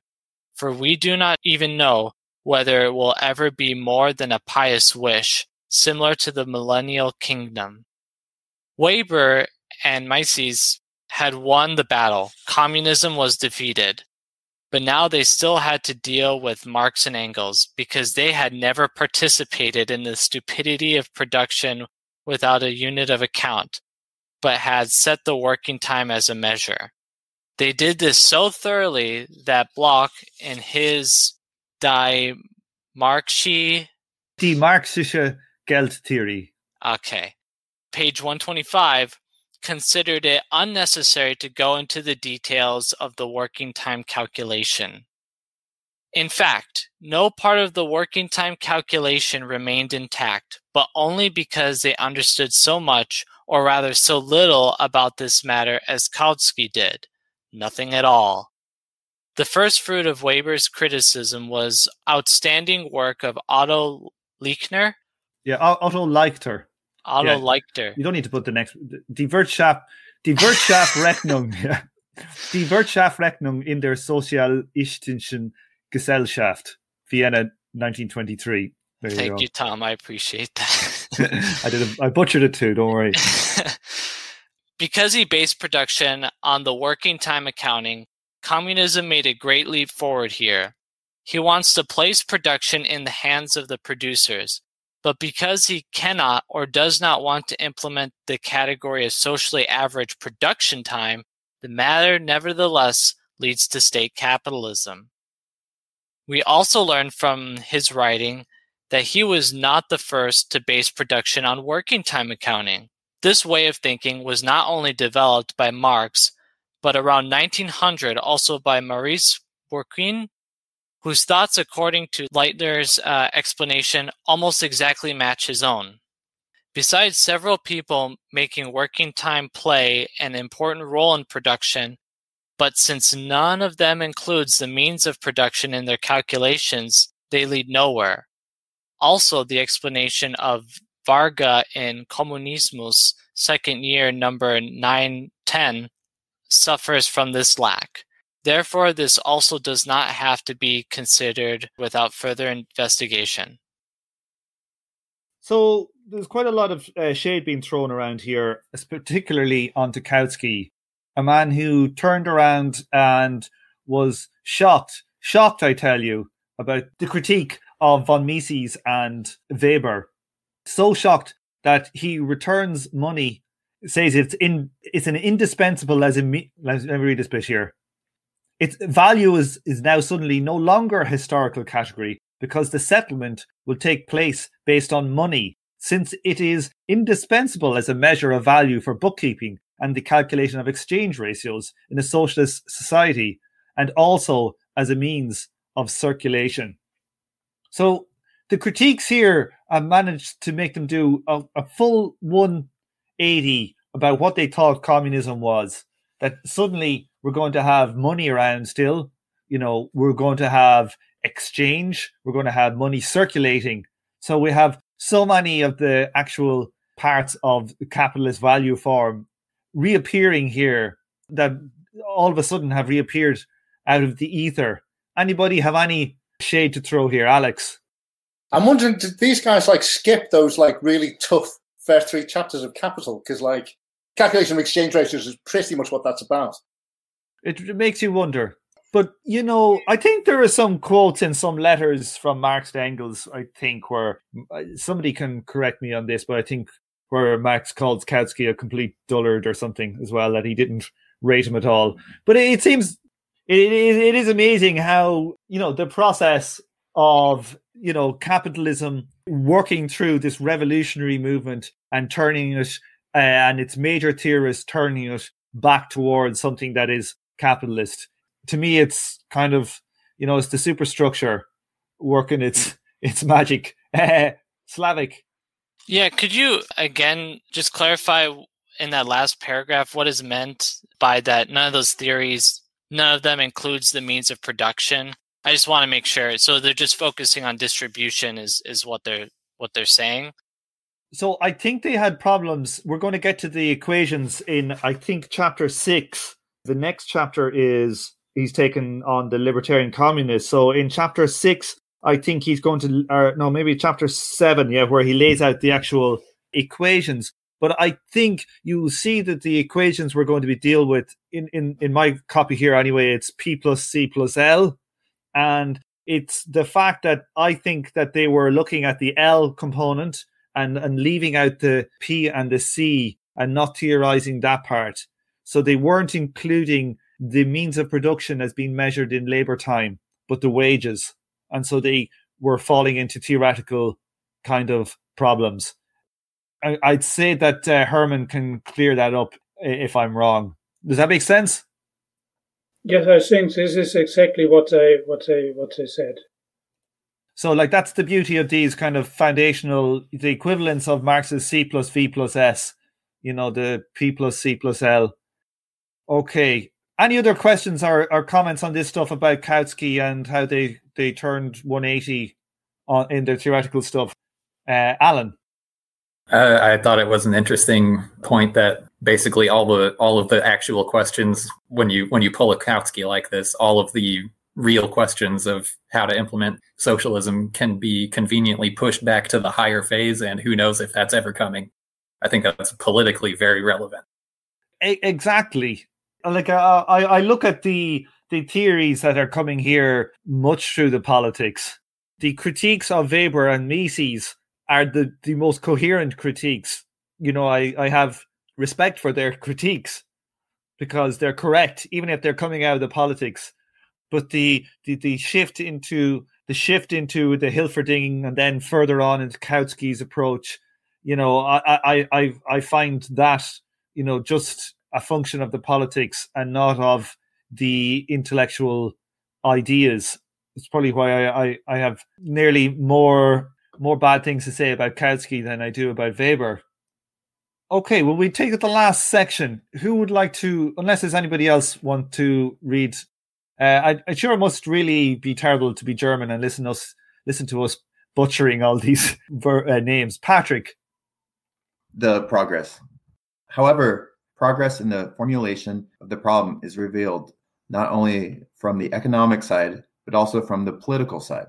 for we do not even know whether it will ever be more than a pious wish, similar to the millennial kingdom. Weber and Mises had won the battle. Communism was defeated. But now they still had to deal with Marx and Engels because they had never participated in the stupidity of production without a unit of account, but had set the working time as a measure. They did this so thoroughly that Bloch, in his Die Marxische Die Marxische Geldtheorie. Okay. Page 125 considered it unnecessary to go into the details of the working time calculation. In fact, no part of the working time calculation remained intact, but only because they understood so much, or rather so little, about this matter as Kautsky did. Nothing at all. The first fruit of Weber's criticism was outstanding work of Otto Lechner. Yeah, Otto Leichter. Otto yeah. her. You don't need to put the next. Die Wirtschaft, die Wirtschaftsrechnung. [LAUGHS] yeah. Die Wirtschaftsrechnung in der Sozialistischen Gesellschaft, Vienna, 1923. There Thank you, you, Tom. I appreciate that. [LAUGHS] I did. A, I butchered it too. Don't worry. [LAUGHS] because he based production on the working time accounting, Communism made a great leap forward here. He wants to place production in the hands of the producers, but because he cannot or does not want to implement the category of socially average production time, the matter nevertheless leads to state capitalism. We also learn from his writing that he was not the first to base production on working time accounting. This way of thinking was not only developed by Marx, but around 1900 also by Maurice Bourguin, whose thoughts, according to Leitner's uh, explanation, almost exactly match his own. Besides several people making working time play an important role in production, but since none of them includes the means of production in their calculations, they lead nowhere. Also, the explanation of Varga in Kommunismus, second year, number 910, suffers from this lack. Therefore, this also does not have to be considered without further investigation. So there's quite a lot of uh, shade being thrown around here, particularly on Kautsky, a man who turned around and was shocked, shocked, I tell you, about the critique of von Mises and Weber. So shocked that he returns money says it's in it's an indispensable as in let me read this bit here. Its value is is now suddenly no longer a historical category because the settlement will take place based on money, since it is indispensable as a measure of value for bookkeeping and the calculation of exchange ratios in a socialist society, and also as a means of circulation. So the critiques here have managed to make them do a, a full 180 about what they thought communism was. That suddenly we're going to have money around still. You know, we're going to have exchange. We're going to have money circulating. So we have so many of the actual parts of the capitalist value form reappearing here that all of a sudden have reappeared out of the ether. Anybody have any shade to throw here, Alex? I'm wondering, did these guys like skip those like really tough first three chapters of Capital? Because like calculation of exchange ratios is pretty much what that's about. It, it makes you wonder. But you know, I think there are some quotes in some letters from Marx to Engels. I think where uh, somebody can correct me on this, but I think where Marx calls Kautsky a complete dullard or something as well that he didn't rate him at all. But it, it seems it, it, it is amazing how you know the process of you know capitalism working through this revolutionary movement and turning it uh, and its major theorists turning it back towards something that is capitalist. To me it's kind of you know it's the superstructure working its [LAUGHS] its magic. [LAUGHS] Slavic. Yeah could you again just clarify in that last paragraph what is meant by that? None of those theories none of them includes the means of production. I just want to make sure. So they're just focusing on distribution is is what they're what they're saying? So i think they had problems. We're going to get to the equations in i think chapter 6 the next chapter is he's taken on the libertarian communists so in chapter 6 i think he's going to or no maybe chapter 7 yeah where he lays out the actual equations but I think you see that the equations we're going to be deal with in, in, in my copy here anyway, it's P plus C plus L. And it's the fact that I think that they were looking at the L component and, and leaving out the P and the C and not theorizing that part. So they weren't including the means of production as being measured in labor time, but the wages. And so they were falling into theoretical kind of problems. I, would say that uh, Herman can clear that up if I'm wrong. Does that make sense? Yes, I think this is exactly what they what they what they said. So, like, that's the beauty of these kind of foundational, the equivalents of Marx's C plus V plus S. You know, the P plus C plus L. Okay. Any other questions or, or comments on this stuff about Kautsky and how they they turned 180 on in their theoretical stuff? Uh, Alan. Uh, I thought it was an interesting point that basically all the all of the actual questions when you when you pull a Kautsky like this, all of the real questions of how to implement socialism can be conveniently pushed back to the higher phase, and who knows if that's ever coming. I think that's politically very relevant. Exactly. Like uh, I, I look at the the theories that are coming here much through the politics. The critiques of Weber and Mises are the, the most coherent critiques. You know, I, I have respect for their [LAUGHS] critiques because they're correct, even if they're coming out of the politics. But the the, the shift into the shift into the Hilferding and then further on into Kautsky's approach, you know, I, I I I find that you know just a function of the politics and not of the intellectual ideas. It's probably why I, I, I have nearly more more bad things to say about Kautsky than I do about Weber. Okay, well, we take it the last section. Who would like to, unless there's anybody else want to read? Uh, I, I sure must really be terrible to be German and listen us listen to us butchering all these [LAUGHS] ver, uh, names. Patrick, the progress. However, progress in the formulation of the problem is revealed not only from the economic side but also from the political side.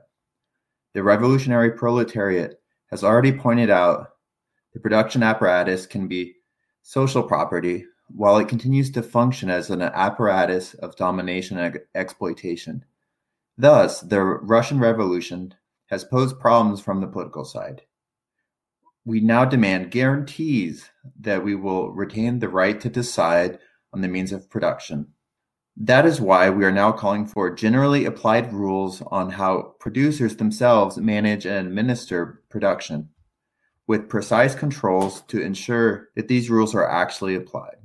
The revolutionary proletariat has already pointed out the production apparatus can be social property while it continues to function as an apparatus of domination and exploitation. Thus, the Russian Revolution has posed problems from the political side. We now demand guarantees that we will retain the right to decide on the means of production. That is why we are now calling for generally applied rules on how producers themselves manage and administer production, with precise controls to ensure that these rules are actually applied.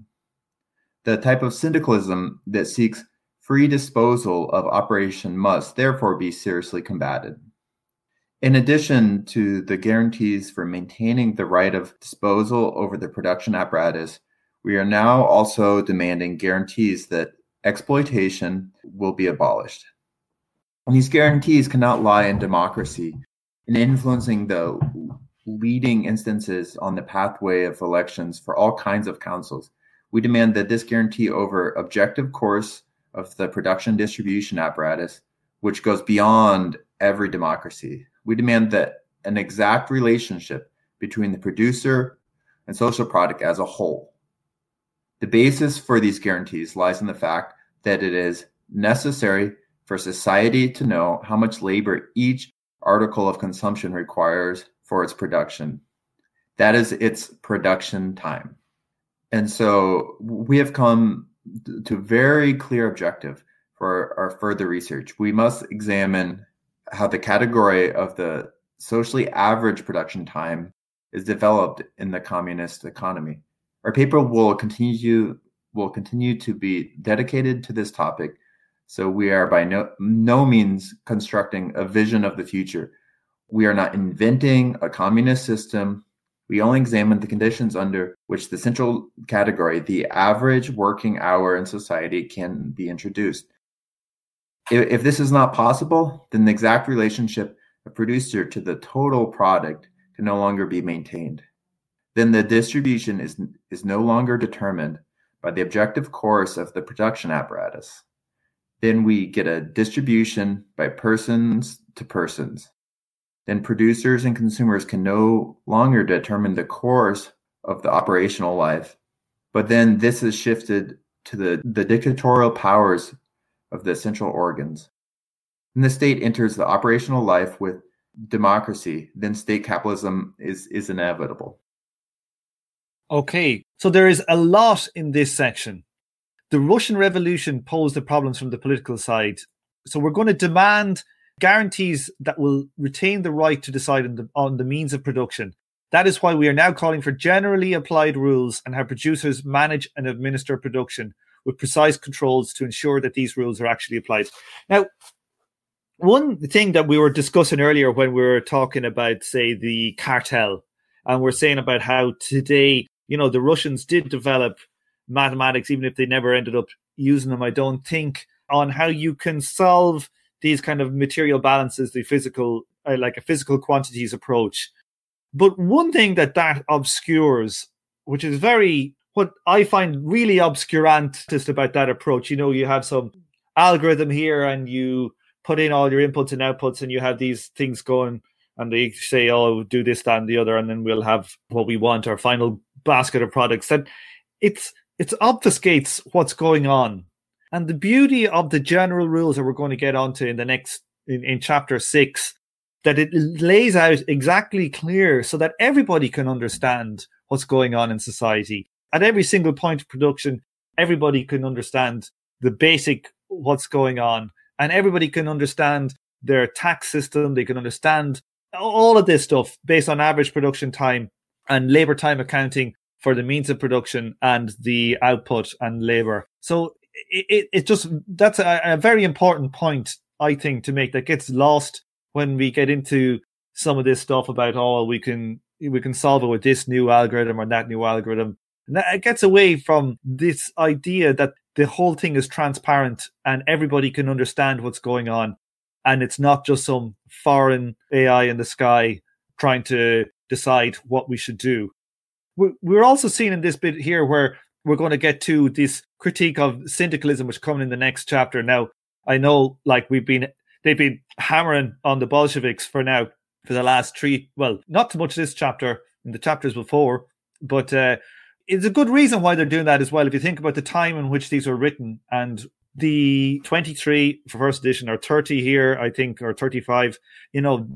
The type of syndicalism that seeks free disposal of operation must therefore be seriously combated. In addition to the guarantees for maintaining the right of disposal over the production apparatus, we are now also demanding guarantees that exploitation will be abolished. And these guarantees cannot lie in democracy in influencing the leading instances on the pathway of elections for all kinds of councils. We demand that this guarantee over objective course of the production distribution apparatus, which goes beyond every democracy. We demand that an exact relationship between the producer and social product as a whole. The basis for these guarantees lies in the fact that it is necessary for society to know how much labor each article of consumption requires for its production. That is its production time. And so we have come to a very clear objective for our further research. We must examine how the category of the socially average production time is developed in the communist economy. Our paper will continue will continue to be dedicated to this topic. So we are by no, no means constructing a vision of the future. We are not inventing a communist system. We only examine the conditions under which the central category, the average working hour in society, can be introduced. If, if this is not possible, then the exact relationship of producer to the total product can no longer be maintained. Then the distribution is, is no longer determined by the objective course of the production apparatus. Then we get a distribution by persons to persons then producers and consumers can no longer determine the course of the operational life. But then this is shifted to the, the dictatorial powers of the central organs. And the state enters the operational life with democracy, then state capitalism is, is inevitable. Okay, so there is a lot in this section. The Russian Revolution posed the problems from the political side. So we're going to demand guarantees that will retain the right to decide on the, on the means of production. That is why we are now calling for generally applied rules and how producers manage and administer production with precise controls to ensure that these rules are actually applied. Now, one thing that we were discussing earlier when we were talking about, say, the cartel, and we're saying about how today, you know, the Russians did develop mathematics, even if they never ended up using them, I don't think, on how you can solve these kind of material balances, the physical, uh, like a physical quantities approach. But one thing that that obscures, which is very, what I find really obscurantist about that approach, you know, you have some algorithm here and you put in all your inputs and outputs and you have these things going and they say, oh, do this, that, and the other, and then we'll have what we want, our final basket of products. And it's, it obfuscates what's going on and the beauty of the general rules that we're going to get onto in the next in, in chapter six, that it lays out exactly clear so that everybody can understand what's going on in society. At every single point of production, everybody can understand the basic what's going on, and everybody can understand their tax system. They can understand all of this stuff based on average production time and labor time accounting for the means of production and the output and labor. So it, it just that's a, a very important point I think to make that gets lost when we get into some of this stuff about oh we can we can solve it with this new algorithm or that new algorithm. And that, it gets away from this idea that the whole thing is transparent and everybody can understand what's going on. And it's not just some foreign AI in the sky trying to decide what we should do. We're also seeing in this bit here where we're going to get to this critique of syndicalism, which coming in the next chapter. Now, I know, like we've been, they've been hammering on the Bolsheviks for now for the last three. Well, not so much this chapter, in the chapters before, but uh, it's a good reason why they're doing that as well. If you think about the time in which these were written and the 23 for first edition or 30 here, I think, or 35, you know,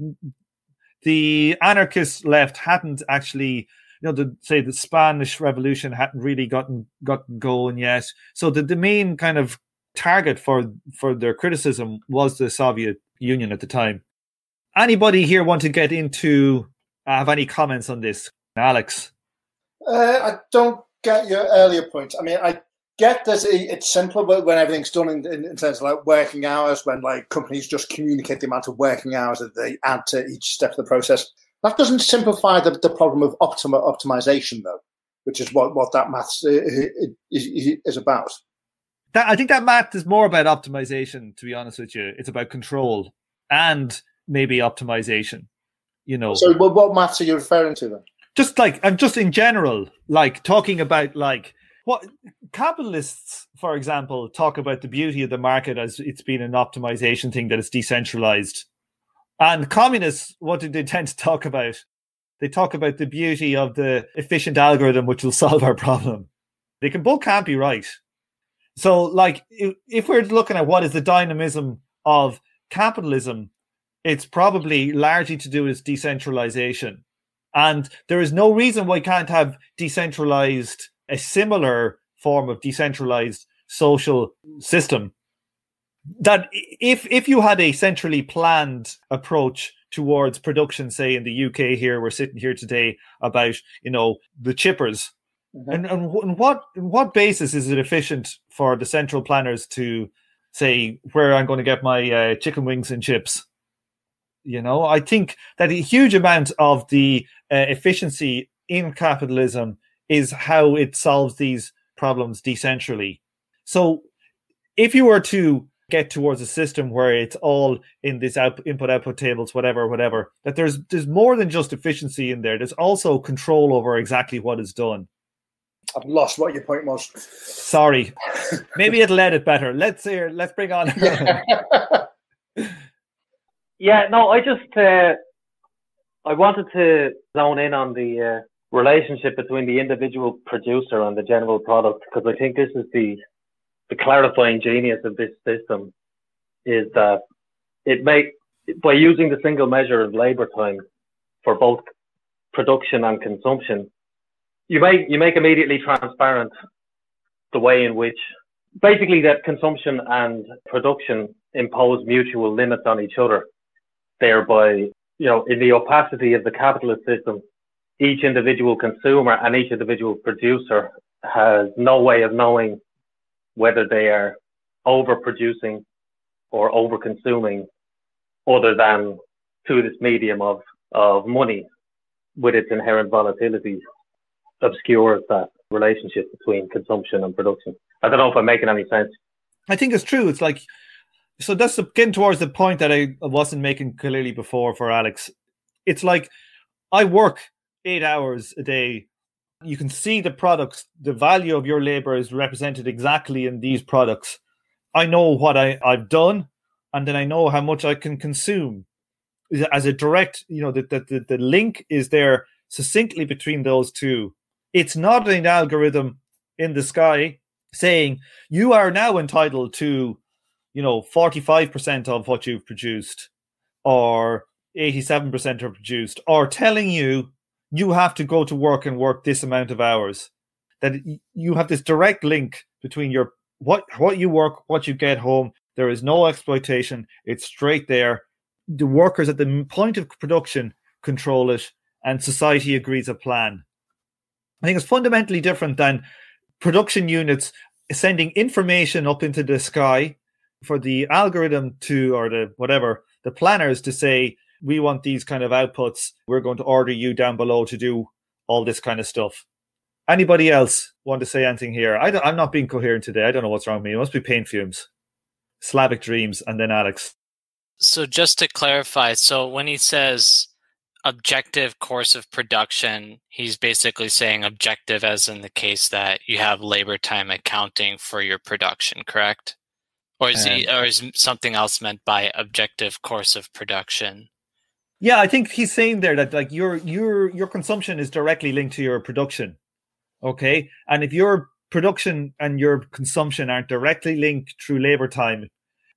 the anarchist left hadn't actually you know, the say the Spanish Revolution hadn't really gotten gotten going yet. So the, the main kind of target for for their criticism was the Soviet Union at the time. Anybody here want to get into uh, have any comments on this, Alex? Uh, I don't get your earlier point. I mean, I get that it's simpler when everything's done in, in, in, terms of like working hours, when like companies just communicate the amount of working hours that they add to each step of the process. That doesn't simplify the, the problem of optima, optimization, though, which is what, what that maths is, is about. That, I think that math is more about optimization, to be honest with you. It's about control and maybe optimization. You know. So, what, what maths are you referring to then? Just like I'm just in general, like talking about like what capitalists, for example, talk about the beauty of the market as it's been an optimization thing that is decentralized. And communists, what do they tend to talk about? They talk about the beauty of the efficient algorithm which will [LAUGHS] solve our problem. They can both can't be right. So, like, if we're looking at what is the dynamism of capitalism, it's probably largely to do with decentralization. And there is no reason why we can't have decentralized, a similar form of decentralized social system. That if if you had a centrally planned approach towards production, say in the UK here, we're sitting here today about, you know, the chippers. Mm-hmm. And, and, and what what basis is it efficient for the central planners to say where I'm going to get my uh, chicken wings and chips? You know, I think that a huge amount of the uh, efficiency in capitalism is how it solves these problems decentrally. So, if you were to get towards a system where it's all in this out, input output tables, whatever, whatever, that there's there's more than just efficiency in there. There's also control over exactly what is done. I've lost what your point was. Sorry, maybe it'll edit better. Let's hear. Let's bring on. [LAUGHS] [LAUGHS] yeah, no, I just uh, I wanted to zone in on the uh, relationship between the individual producer and the general product because I think this is the the clarifying genius of this system is that it make by using the single measure of labor time for both production and consumption, you make you make immediately transparent the way in which basically that consumption and production impose mutual limits on each other, thereby you know in the opacity of the capitalist system, each individual consumer and each individual producer has no way of knowing whether they are overproducing or overconsuming other than through this medium of, of money with its inherent volatility obscures that relationship between consumption and production. I don't know if I'm making any sense. I think it's true. It's like so that's getting towards the point that I wasn't making clearly before for Alex. It's like I work eight hours a day you can see the products, the value of your labor is represented exactly in these products. I know what I, I've done, and then I know how much I can consume. As a direct, you know, the, the, the link is there succinctly between those two. It's not an algorithm in the sky saying you are now entitled to, you know, 45% of what you've produced or 87% are produced or telling you you have to go to work and work this amount of hours. That you have this direct link between your what what you work, what you get home. There is no exploitation. It's straight there. The workers at the point of production control it, and society agrees a plan. I think it's fundamentally different than production units sending information up into the sky for the algorithm to or the whatever the planners to say we want these kind of outputs. We're going to order you down below to do all this kind of stuff. Anybody else want to say anything here? I am not being coherent today. I don't know what's wrong with me. It must be pain fumes. Slavic dreams, and then Alex. So just to clarify, so when he says objective course of production, he's basically saying objective as in the case that you have labor time accounting for your production, correct? Or is he, or is something else meant by objective course of production? Yeah, I think he's saying there that like your your your consumption is directly linked to your production. Okay, and if your production and your consumption aren't directly linked through labor time,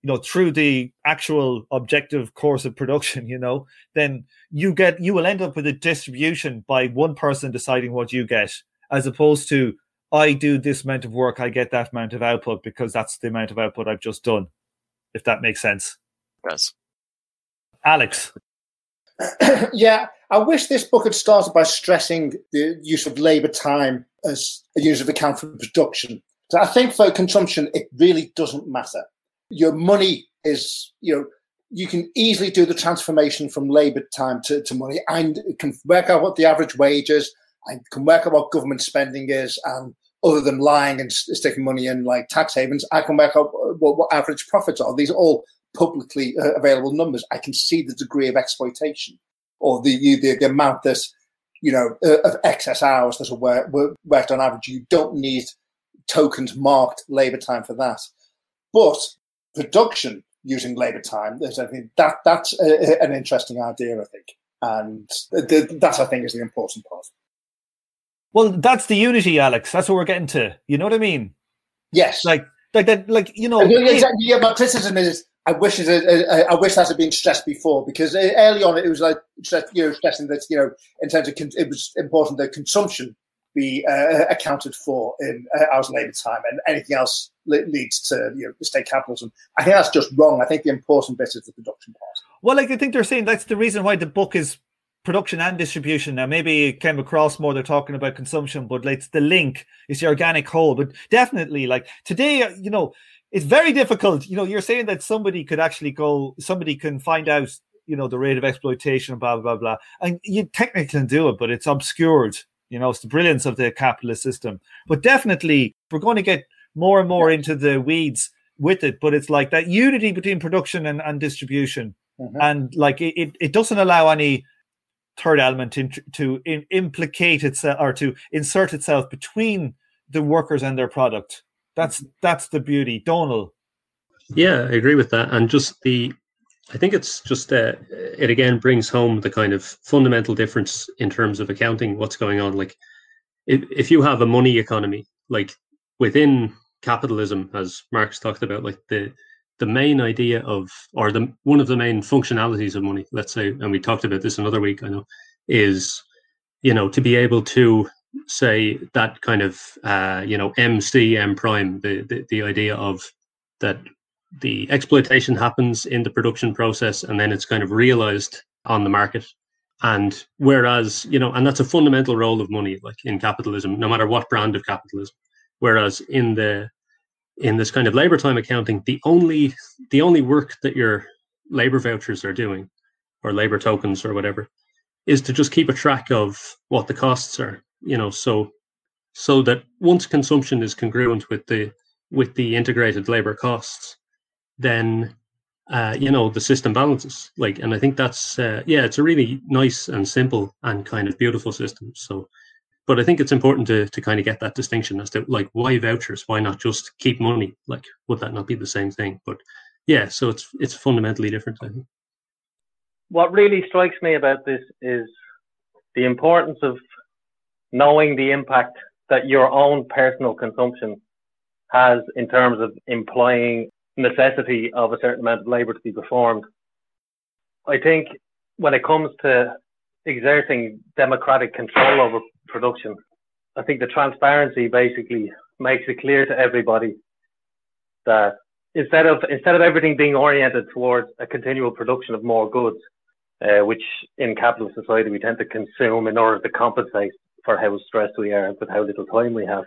you know, through the actual objective course of production, [LAUGHS] you know, then you get you will end up with a distribution by one person deciding what you get, as opposed to I do this amount of work, I get that amount of output because that's the amount of output I've just done. If that makes sense. Yes. Alex. [CLEARS THROAT] yeah, I wish this book had started by stressing the use of labour time as a use of account for production. So I think for consumption, it really doesn't matter. Your money is, you know, you can easily do the transformation from labour time to, to money and can work out what the average wage is and can work out what government spending is. And other than lying and sticking money in like tax havens, I can work out what, what average profits are. These are all publicly uh, available numbers, I can see the degree of exploitation. or the the, the amount that you know uh, of excess hours that are worked on average. You don't need tokens marked labor time for that, but production using labor time. I think that that's a, an interesting idea. I think, and the, that I think is the important part. Well, that's the unity, Alex. That's what we're getting to. You know what I mean? Yes. Like, like that, like you know. Exactly. Yeah, my criticism is I wish it, uh, I wish that had been stressed before because early on it was like you know stressing that you know in terms of con- it was important that consumption be uh, accounted for in uh, hours labour time, and anything else leads to you know state capitalism. I think that's just wrong. I think the important bit is the production part. Well, like I think they're saying that's the reason why the book is production and distribution. Now, maybe it came across more they're talking about consumption, but like the link is the organic whole. But definitely, like today, you know, it's very difficult. You know, you're saying that somebody could actually go, somebody can find out, you know, the rate of exploitation, blah blah blah, blah. and you technically can do it, but it's obscured. You know, it's the brilliance of the capitalist system. But definitely, we're going to get more and more into the weeds with it. But it's like that unity between production and, and distribution, mm-hmm. and like it, it doesn't allow any third element in, to in, implicate itself or to insert itself between the workers and their product. That's that's the beauty, Donal. Yeah, I agree with that, and just the. I think it's just uh, it again brings home the kind of fundamental difference in terms of accounting. What's going on? Like, if if you have a money economy, like within capitalism, as Marx talked about, like the the main idea of or the one of the main functionalities of money let's say and we talked about this another week i know is you know to be able to say that kind of uh, you know mc m prime the, the the idea of that the exploitation happens in the production process and then it's kind of realized on the market. And whereas you know and that's a fundamental role of money like in capitalism no matter what brand of capitalism. Whereas in the in this kind of labor time accounting, the only the only work that your labor vouchers are doing, or labor tokens or whatever, is to just keep a track of what the costs are. You know, so so that once consumption is congruent with the with the integrated labor costs, then uh, you know the system balances. Like, and I think that's uh, yeah, it's a really nice and simple and kind of beautiful system. So but I think it's important to to kind of get that distinction as to like why vouchers, why not just keep money? Like, would that not be the same thing? But yeah, so it's it's fundamentally different. I think. What really strikes me about this is the importance of knowing the impact that your own personal consumption has in terms of implying necessity of a certain amount of labor to be performed. I think when it comes to exerting democratic control over production. I think the transparency basically makes it clear to everybody that instead of instead of everything being oriented towards a continual production of more goods, uh, which in capitalist society we tend to consume in order to compensate for how stressed we are and with how little time we have.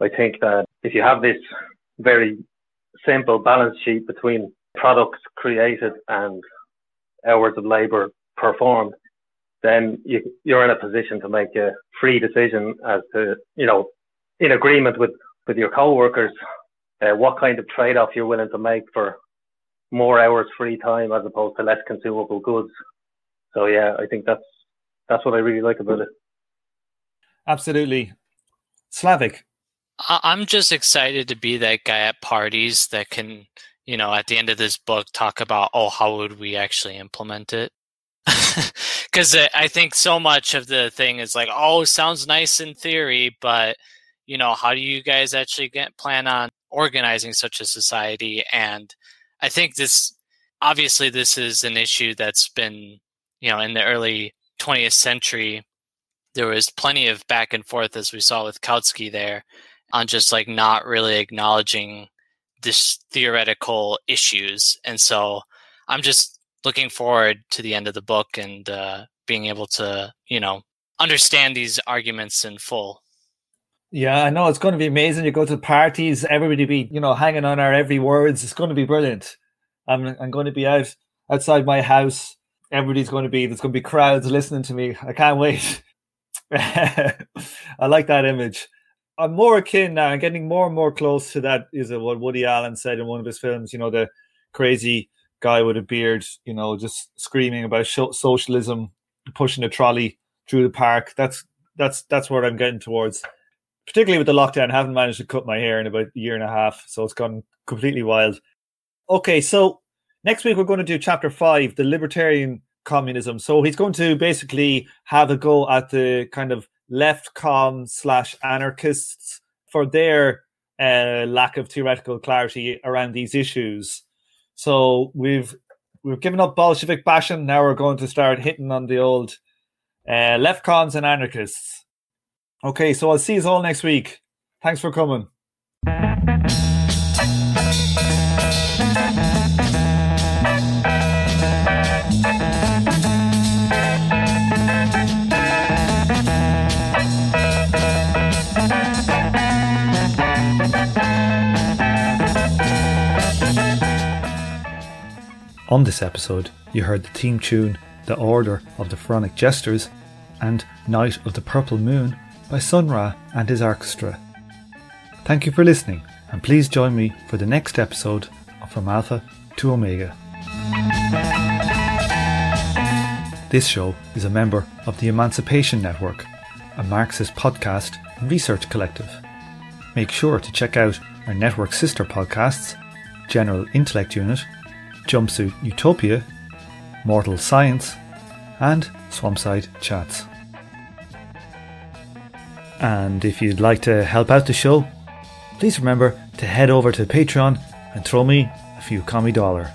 I think that if you have this very simple balance sheet between products created and hours of labour performed, then you, you're in a position to make a free decision as to, you know, in agreement with, with your co-workers, uh, what kind of trade-off you're willing to make for more hours free time as opposed to less consumable goods. So yeah, I think that's that's what I really like about it. Absolutely, Slavic. I'm just excited to be that guy at parties that can, you know, at the end of this book talk about, oh, how would we actually implement it? [LAUGHS] because I think so much of the thing is like, oh, sounds nice in theory, but you know, how do you guys actually get plan on organizing such a society? And I think this, obviously, this is an issue that's been, you know, in the early 20th century, there was plenty of back and forth, as we saw with Kautsky there, on just like not really acknowledging this theoretical issues. And so I'm just looking forward to the end of the book and uh, being able to, you know, understand these arguments in full. Yeah, I know it's going to be amazing. You go to parties, everybody be, you know, hanging on our every words. It's going to be brilliant. I'm, I'm going to be out outside my house. Everybody's going to be, there's going to be crowds listening to me. I can't wait. [LAUGHS] I like that image. I'm more akin now. I'm getting more and more close to that. Is what Woody Allen said in one of his films? You know, the crazy guy with a beard, you know, just screaming about socialism pushing a trolley through the park. That's that's that's what I'm getting towards. Particularly with the lockdown, I haven't managed to cut my hair in about a year and a half, so it's gone completely wild. Okay, so next week we're going to do chapter five, the libertarian communism. So he's going to basically have a go at the kind of left com slash anarchists for their uh, lack of theoretical clarity around these issues. So we've we've given up Bolshevik bashing. Now we're going to start hitting on the old uh, left coms and anarchists. Okay, so I'll see you all next week. Thanks for coming. On this episode, you heard the theme tune The Order of the Pharaonic Jesters and Night of the Purple Moon by Sun Ra and his orchestra. Thank you for listening, and please join me for the next episode of From Alpha to Omega. This show is a member of the Emancipation Network, a Marxist podcast and research collective. Make sure to check out our network sister podcasts, General Intellect Unit Jumpsuit Utopia, Mortal Science, and Swampside Chats. And if you'd like to help out the show, please remember to head over to Patreon and throw me a few commie dollar.